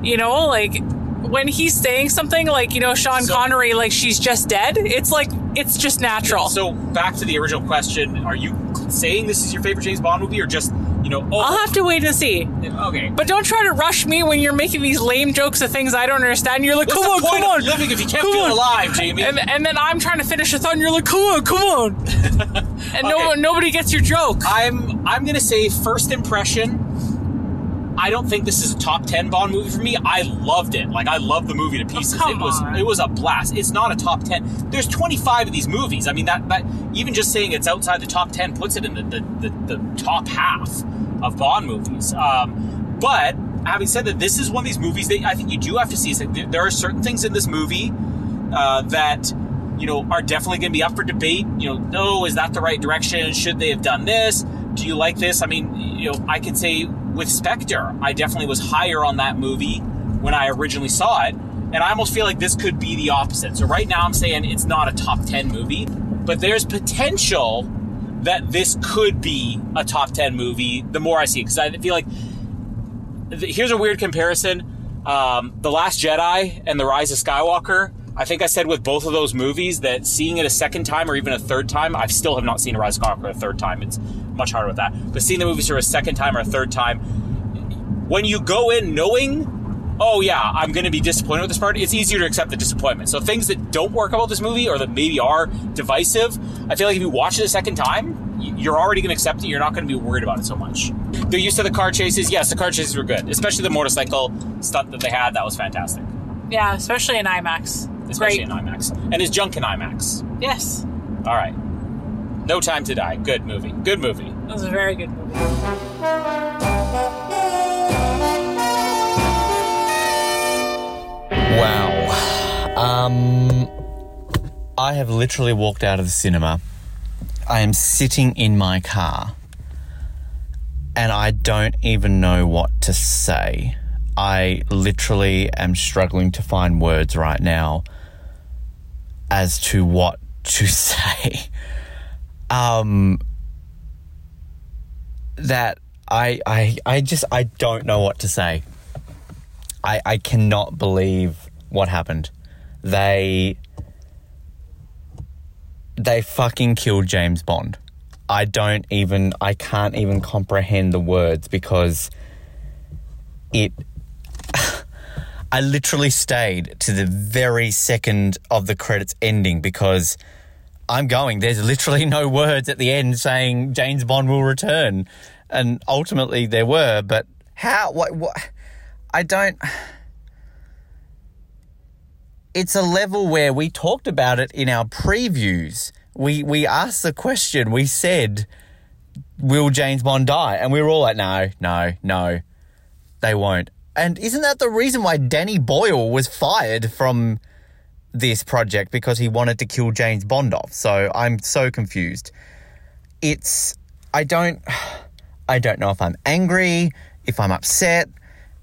You know, like when he's saying something like, you know, Sean So- Connery like she's just dead, it's like it's just natural. So back to the original question: Are you saying this is your favorite James Bond movie, or just you know? Oh, I'll have to wait and see. okay. But don't try to rush me when you're making these lame jokes of things I don't understand. You're like, What's come on, come on. living if you can't come feel on." alive, Jamie? And, and then I'm trying to finish a thought, and you're like, come on, come on. <laughs> and no nobody gets your joke. I'm I'm gonna say first impression. I don't think this is a top ten Bond movie for me. I loved it. Like I loved the movie to pieces. come it was on. it was a blast. It's not a top ten. There's 25 of these movies. I mean that that even just saying it's outside the top ten puts it in the the, the, the top half of Bond movies. Um, but having said that, this is one of these movies that I think you do have to see. Is that there- are certain things in this movie uh, that you know are definitely going to be up for debate. You know, oh, is that the right direction? Should they have done this? Do you like this? I mean, you know, I could say with Spectre, I definitely was higher on that movie when I originally saw it, and I almost feel like this could be the opposite. So right now, I'm saying it's not a top ten movie, but there's potential that this could be a top 10 movie the more I see it. Because I feel like here's a weird comparison um, The Last Jedi and The Rise of Skywalker. I think I said with both of those movies that seeing it a second time or even a third time, I still have not seen Rise of Skywalker a third time. It's much harder with that. But seeing the movies for a second time or a third time, when you go in knowing oh yeah, I'm going to be disappointed with this part, it's easier to accept the disappointment. So things that don't work about this movie or that maybe are divisive, I feel like if you watch it a second time, you're already going to accept it. You're not going to be worried about it so much. They're used to the car chases. Yes, the car chases were good, especially the motorcycle stunt that they had. That was fantastic, Yeah, especially in IMAX. Especially Great. in IMAX. And is junk in IMAX. Yes, All right. No Time to Die. Good movie. Good movie. that was a very good movie. Wow. Um, I have literally walked out of the cinema. I am sitting in my car and I don't even know what to say. I literally am struggling to find words right now as to what to <laughs> say. Um that I I I just I don't know what to say. I I cannot believe what happened. They they fucking killed James Bond. I don't even I can't even comprehend the words because it I literally stayed to the very second of the credits ending because I'm going. There's literally <laughs> no words at the end saying James Bond will return, and ultimately there were. But how? What? What? I don't. It's a level where we talked about it in our previews. We we asked the question. We said, "Will James Bond die?" And we were all like, "No, no, no, they won't." And isn't that the reason why Danny Boyle was fired from this project because he wanted to kill James Bond off? So I'm so confused. It's I don't <sighs> I don't know if I'm angry, if I'm upset,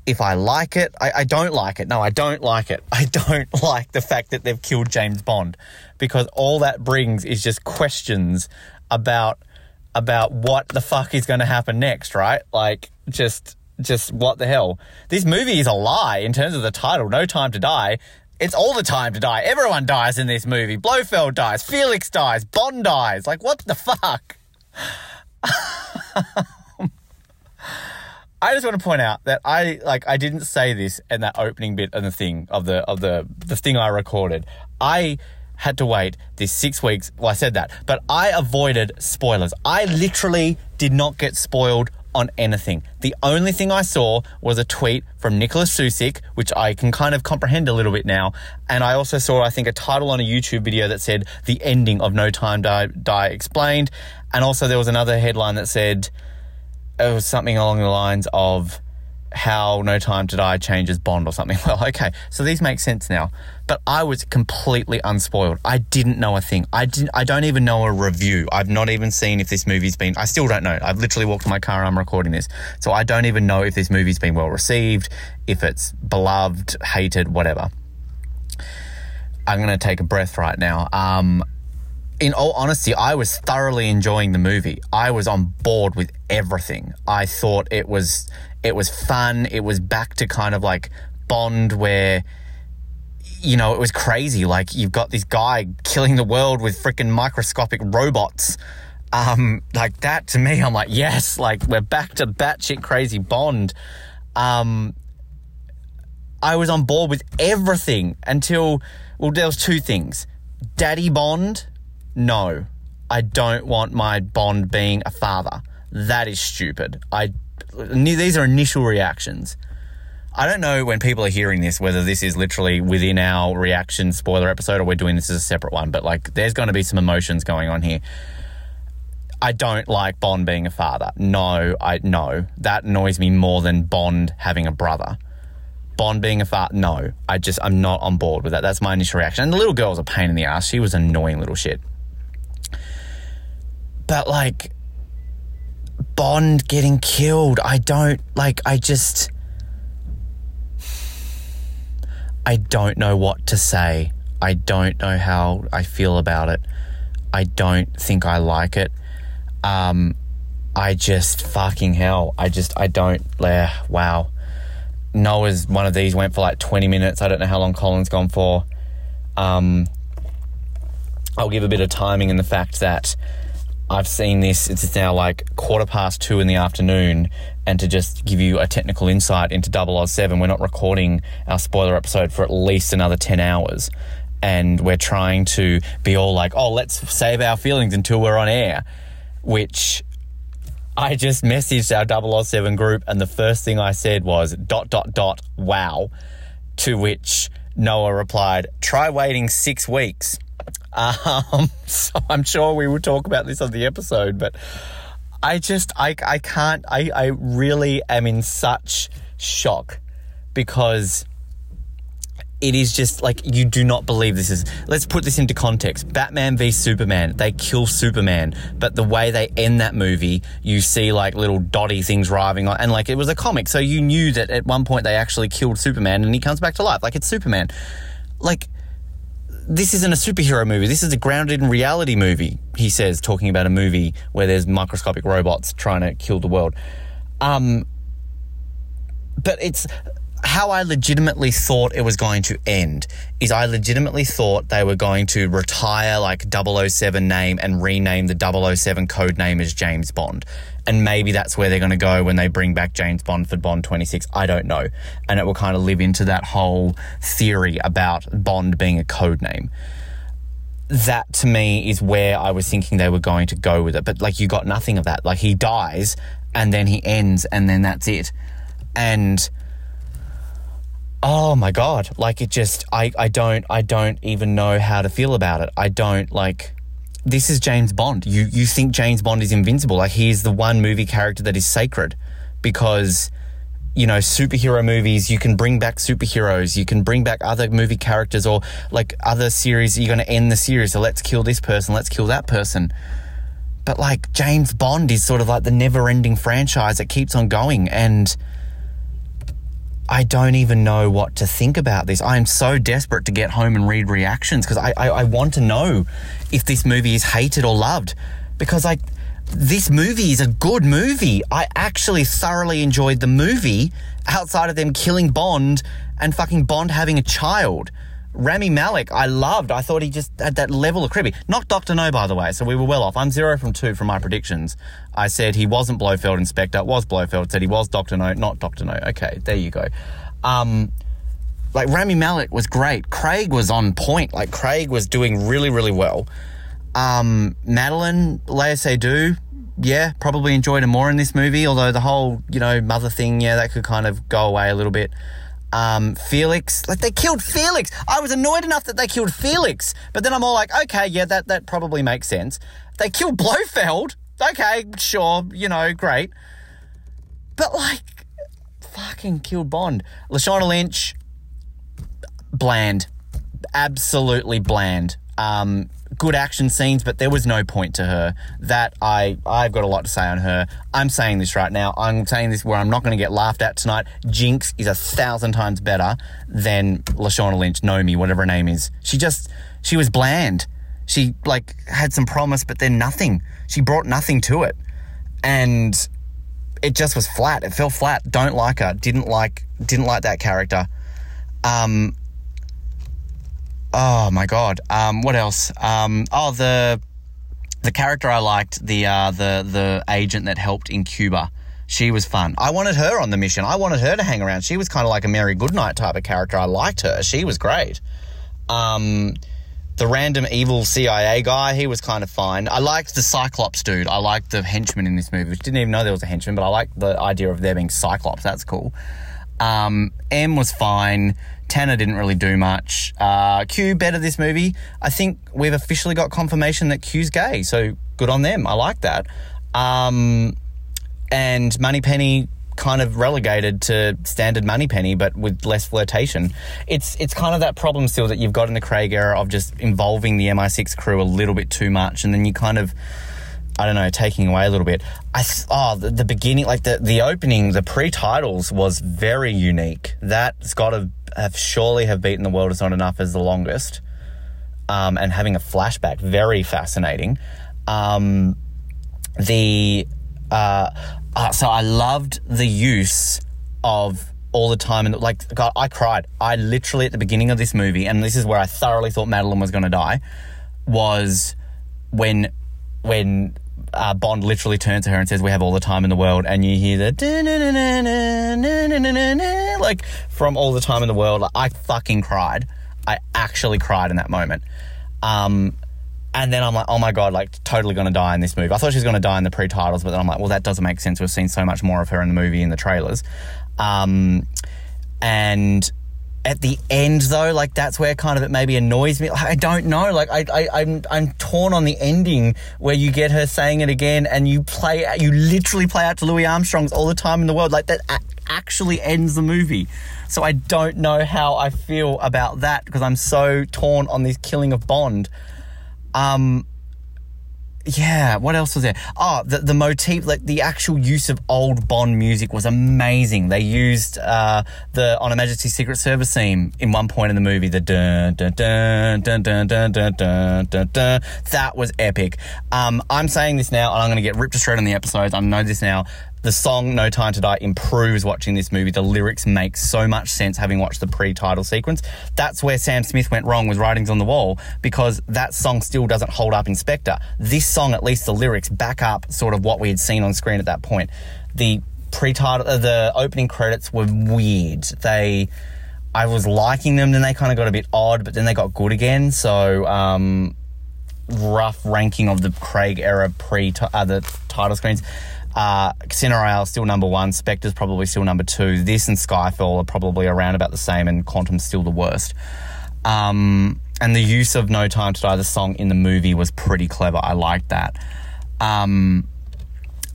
if I like it. I, I don't like it. No, I don't like it. <laughs> I don't <laughs> like the fact that they've killed James Bond because all that brings is just questions about about what the fuck is going to happen next, right? Like just just what the hell? This movie is a lie in terms of the title, No Time to Die. It's all the time to die. Everyone dies in this movie. Blofeld dies, Felix dies, Bond dies. Like what the fuck? <laughs> I just want to point out that I like I didn't say this in that opening bit of the thing of the of the the thing I recorded. I had to wait this six weeks. Well, I said that, but I avoided spoilers. I literally did not get spoiled on anything. The only thing I saw was a tweet from Nicholas Susik, which I can kind of comprehend a little bit now. And I also saw, I think, a title on a YouTube video that said the ending of No Time Die, Die explained. And also there was another headline that said it was something along the lines of how No Time to Die changes Bond or something. <laughs> Well, okay, so these make sense now. But I was completely unspoiled. I didn't know a thing. I didn't. I don't even know a review. I've not even seen if this movie's been. I still don't know. I've literally walked to my car and I'm recording this, so I don't even know if this movie's been well received, if it's beloved, hated, whatever. I'm gonna take a breath right now. Um, in all honesty, I was thoroughly enjoying the movie. I was on board with everything. I thought it was it was fun. It was back to kind of like Bond where you know, it was crazy. Like you've got this guy killing the world with freaking microscopic robots. Um, like that to me, I'm like, yes, like we're back to batshit crazy Bond. Um, I was on board with everything until, well, there was two things. Daddy Bond no, I don't want my Bond being a father. That is stupid. I these are initial reactions. I don't know when people are hearing this whether this is literally within our reaction spoiler episode or we're doing this as a separate one, but like there's going to be some emotions going on here. I don't like Bond being a father. No, I no. That annoys me more than Bond having a brother. Bond being a father, no. I just I'm not on board with that. That's my initial reaction. And the little girl was a pain in the ass. She was annoying little shit. But like Bond getting killed, I don't like I just I don't know what to say. I don't know how I feel about it. I don't think I like it. Um I just fucking hell. I just I don't uh, wow. Noah's one of these went for like 20 minutes. I don't know how long Colin's gone for. Um I'll give a bit of timing in the fact that I've seen this, it's now like quarter past two in the afternoon. And to just give you a technical insight into 007, we're not recording our spoiler episode for at least another 10 hours. And we're trying to be all like, oh, let's save our feelings until we're on air. Which I just messaged our 007 group, and the first thing I said was, dot, dot, dot, wow. To which Noah replied, try waiting six weeks. Um, <laughs> so I'm sure we will talk about this on the episode, but I just, I, I can't, I, I really am in such shock because it is just like you do not believe this is. Let's put this into context. Batman v Superman. They kill Superman, but the way they end that movie, you see like little dotty things driving on, and like it was a comic, so you knew that at one point they actually killed Superman, and he comes back to life. Like it's Superman. Like this isn't a superhero movie. This is a grounded in reality movie. He says, talking about a movie where there's microscopic robots trying to kill the world. Um, but it's how I legitimately thought it was going to end is I legitimately thought they were going to retire like 007 name and rename the 007 code name as James Bond. And maybe that's where they're going to go when they bring back James Bond for Bond 26. I don't know. And it will kind of live into that whole theory about Bond being a code name. That to me is where I was thinking they were going to go with it. But like you got nothing of that. Like he dies and then he ends and then that's it. And oh my god like it just i i don't i don't even know how to feel about it i don't like this is james bond. You you think james bond is invincible. Like he is the one movie character that is sacred because you know superhero movies you can bring back superheroes you can bring back other movie characters or like other series you're going to end the series. So let's kill this person let's kill that person. But like james bond is sort of like the never ending franchise that keeps on going. And I don't even know what to think about this. I am so desperate to get home and read reactions because I, I, I, want to know if this movie is hated or loved. Because like this movie is a good movie. I actually thoroughly enjoyed the movie outside of them killing Bond and fucking Bond having a child. Rami Malek, I loved. I thought he just had that level of creepy. Not Dr. No, by the way, so we were well off. I'm zero from two from my predictions. I said he wasn't Blofeld in Spectre, was Blofeld, said he was Dr. No, not Dr. No. Okay, there you go. Um, like Rami Malek was great. Craig was on point. Like Craig was doing really, really well. Um, Madeleine, Léa Seydoux, yeah, probably enjoyed her more in this movie, although the whole, you know, mother thing, yeah, that could kind of go away a little bit. Um, Felix, like they killed Felix. I was annoyed enough that they killed Felix, but then I'm all like, okay, yeah, that, that probably makes sense. They killed <laughs> Blofeld. Okay, sure, you know, great. But like, fucking killed Bond. Lashana Lynch, bland. Absolutely bland. Um, good action scenes, but there was no point to her. That I I've got a lot to say on her. I'm saying this right now. I'm saying this where I'm not going to get laughed at tonight. Jinx is a thousand times better than Lashana Lynch, Nomi, whatever her name is. She just she was bland. She like had some promise, but then nothing. She brought nothing to it, and it just was flat. It fell flat. Don't like her. Didn't like didn't like that character. Um, Oh my god. Um, what else? Um, oh, the the character I liked, the uh, the the agent that helped in Cuba. She was fun. I wanted her on the mission. I wanted her to hang around. She was kind of like a Mary Goodnight type of character. I liked her. She was great. Um, the random evil CIA guy, he was kind of fine. I liked the Cyclops dude. I liked the henchman in this movie, which didn't even know there was a henchman, but I liked the idea of there being Cyclops. That's cool. Um, M was fine. Tanner didn't really do much. Uh, Q better this movie. I think we've officially got confirmation that Q's gay, so good on them. I like that. Um, and Moneypenny kind of relegated to standard Moneypenny, but with less flirtation. It's it's kind of that problem still that you've got in the Craig era of just involving the MI6 crew a little bit too much, and then you kind of. I don't know, taking away a little bit. I oh the, the beginning, like the the opening, the pre-titles was very unique. That's got to have surely have beaten the world is not enough as the longest, um, and having a flashback, very fascinating. Um, the uh, uh, so I loved the use of all the time and like God, I cried. I literally at the beginning of this movie, and this is where I thoroughly thought Madeleine was going to die, was when when uh, Bond literally turns to her and says, "We have all the time in the world," and you hear the like from all the time in the world. Like, I fucking cried. I actually cried in that moment. Um, and then I'm like, oh my god, like totally gonna die in this movie. I thought she was gonna die in the pre-titles, but then I'm like, well, that doesn't make sense. We've seen so much more of her in the movie in the trailers. Um, and at the end though like that's where kind of it maybe annoys me. Like, i don't know. Like I, I i'm i'm torn on the ending where you get her saying it again and you play you literally play out to louis armstrong's all the time in the world. Like that actually ends the movie. So i don't know how i feel about that because i'm so torn on this killing of bond. Um yeah, what else was there? Oh, the, the motif, like the actual use of old Bond music was amazing. They used uh, the On Her Majesty's Secret Service theme in one point in the movie. The dun dun dun dun dun dun dun dun dun dun. That was epic. Um, I'm saying this now, and I'm going to get ripped to shred on the episodes. I know this now. The song No Time to Die improves watching this movie. The lyrics make so much sense having watched the pre-title sequence. That's where Sam Smith went wrong with Writing's on the Wall because that song still doesn't hold up in Spectre. This song, at least the lyrics, back up sort of what we had seen on screen at that point. The pre-title, uh, the opening credits were weird. They, I was liking them, then they kind of got a bit odd, but then they got good again. So, um, rough ranking of the Craig era pre uh, the title screens. Uh, Royale still number one. Spectre's probably still number two. This and Skyfall are probably around about the same, and Quantum's still the worst. Um, and the use of No Time to Die, the song in the movie, was pretty clever. I liked that. Um,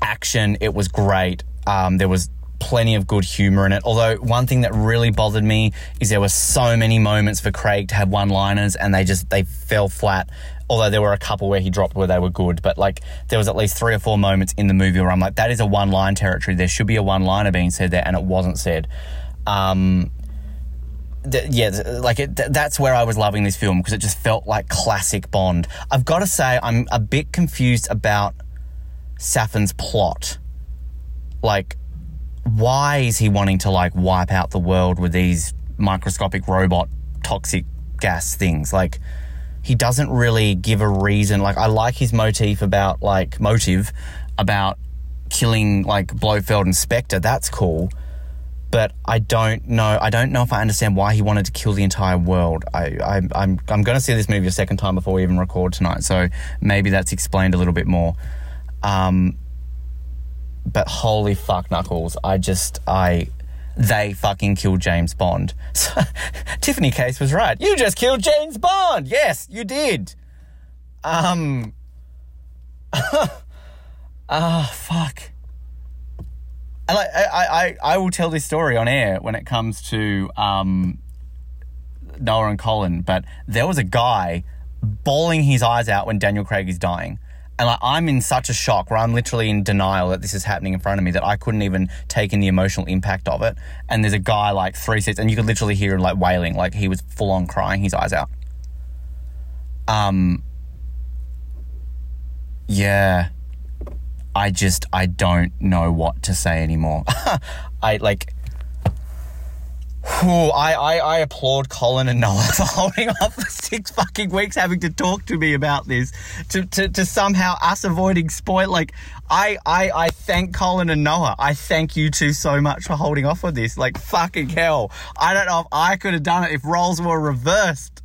action, it was great. Um, there was plenty of good humor in it. Although one thing that really bothered me is there were so many moments for Craig to have one-liners and they just they fell flat. Although there were a couple where he dropped where they were good, but like there was at least three or four moments in the movie where I'm like, that is a one-line territory. There should be a one-liner being said there, and it wasn't said. Um, th- yeah, th- like it, th- that's where I was loving this film because it just felt like classic Bond. I've got to say, I'm a bit confused about Safin's plot. Like, why is he wanting to like wipe out the world with these microscopic robot toxic gas things? Like, he doesn't really give a reason. Like, I like his motif about like motive about killing like Blofeld and Spectre. That's cool. But I don't know. I don't know if I understand why he wanted to kill the entire world. I, I I'm I'm going to see this movie a second time before we even record tonight. So maybe that's explained a little bit more. Um, but holy fuck knuckles i just i they fucking killed james bond. So, <laughs> tiffany case was right. You just killed james bond! Yes you did! Um <laughs> ah fuck. I, I, I, I will tell this story on air when it comes to um, Noah and Colin, but there was a guy bawling his eyes out when Daniel Craig is dying. And like, I'm in such a shock where I'm literally in denial that this is happening in front of me that I couldn't even take in the emotional impact of it. And there's a guy like three seats, and you could literally hear him like wailing, like he was full on crying his eyes out. Um, yeah. I just, I don't know what to say anymore. <laughs> I like, Whew, I, I, I applaud Colin and Noah <laughs> for holding off for six fucking weeks having to talk to me about this. To, to, to somehow us avoiding spoil. Like, I, I, I thank Colin and Noah. I thank you two so much for holding off on this. Like, fucking hell. I don't know if I could have done it if roles were reversed.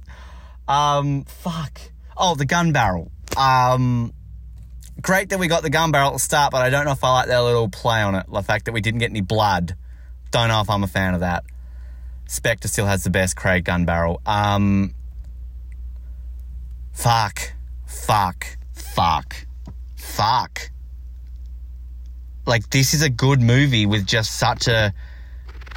Um, fuck. Oh, the gun barrel. Um, great that we got the gun barrel at the start, but I don't know if I like that little play on it. The fact that we didn't get any blood. Don't know if I'm a fan of that. Spectre still has the best Craig gun barrel. Um, fuck, fuck, fuck, fuck. Like this is a good movie with just such a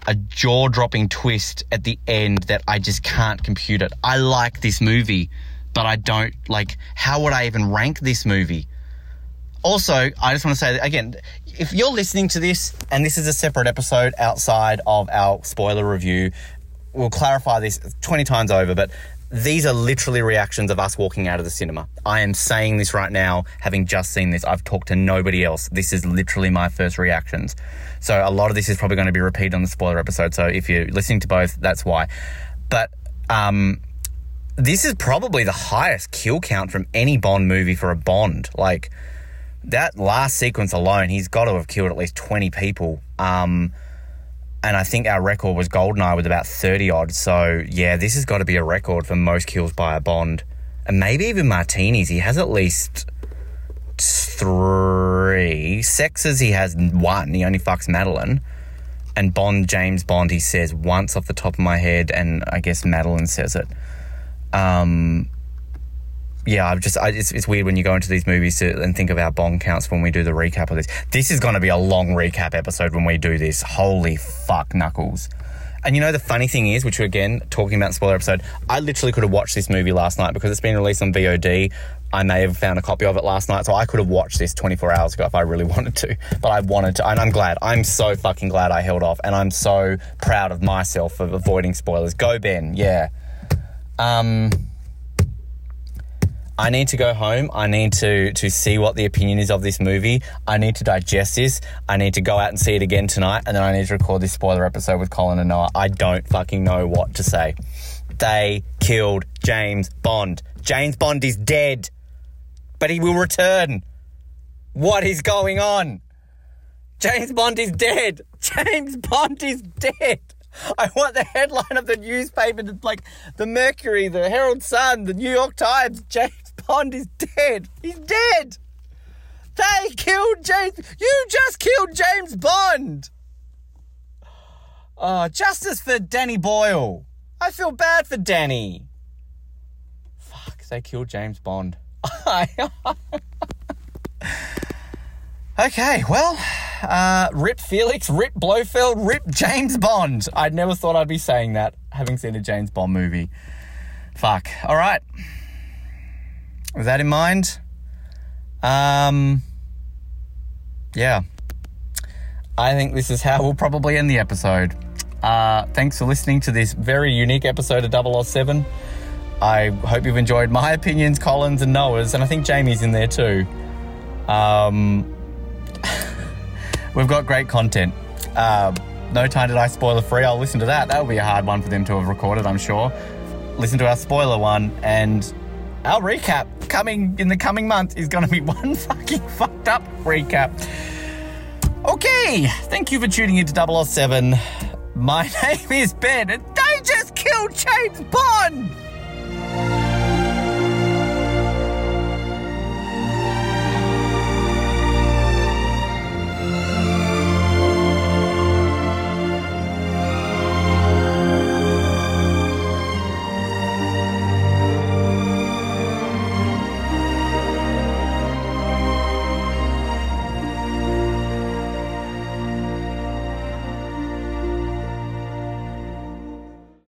a jaw-dropping twist at the end that I just can't compute it. I like this movie, but I don't like. How would I even rank this movie? Also, I just want to say that again, if you're listening to this and this is a separate episode outside of our spoiler review, we'll clarify this 20 times over, but these are literally reactions of us walking out of the cinema. I am saying this right now, having just seen this. I've talked to nobody else. This is literally my first reactions. So a lot of this is probably going to be repeated on the spoiler episode. So if you're listening to both, that's why. But um, this is probably the highest kill count from any Bond movie for a Bond. Like that last sequence alone, he's got to have killed at least 20 people. Um, and I think our record was Goldeneye with about 30 odd. So, yeah, this has got to be a record for most kills by a Bond. And maybe even Martinis. He has at least three. Sexes, he has one. He only fucks Madeleine. and Bond, James Bond, he says once off the top of my head, and I guess Madeleine says it. Um, yeah, I've just I, it's, it's weird when you go into these movies to, and think of our Bond counts when we do the recap of this. This is going to be a long recap episode when we do this. Holy fuck, knuckles! And you know the funny thing is, which again talking about spoiler episode, I literally could have watched this movie last night because it's been released on VOD. I may have found a copy of it last night, so I could have watched this 24 hours ago if I really <laughs> wanted to. But I wanted to, and I'm glad. I'm so fucking glad I held off, and I'm so proud of myself for avoiding spoilers. Go Ben, yeah. Um. I need to go home. I need to to see what the opinion is of this movie. I need to digest this. I need to go out and see it again tonight, and then I need to record this spoiler episode with Colin and Noah. I don't fucking know what to say. They killed James Bond. James Bond is dead, but he will return. What is going on? James Bond is dead. <laughs> James Bond is dead. I want the headline of the newspaper, to, like the Mercury, the Herald Sun, the New York Times. James Bond is dead. He's dead. They killed James. You just killed James Bond. Oh, justice for Danny Boyle. I feel bad for Danny. Fuck, they killed James Bond. <laughs> okay, well, uh, rip Felix, rip Blofeld, rip James Bond. I never thought I'd be saying that, having seen a James Bond movie. Fuck. All right. With that in mind, um, yeah, I think this is how we'll probably end the episode. Uh, thanks for listening to this very unique episode of 007. I hope you've enjoyed my opinions, Colin's and Noah's, and I think Jamie's in there too. Um, <laughs> we've got great content. Uh, No Time to Die spoiler free. I'll listen to that. That will be a hard one for them to have recorded, I'm sure. Listen to our spoiler one, and our recap coming in the coming month is going to be <laughs> one fucking fucked up recap. Okay, thank you for tuning into 007. My <laughs> name is Ben, and they just killed James Bond!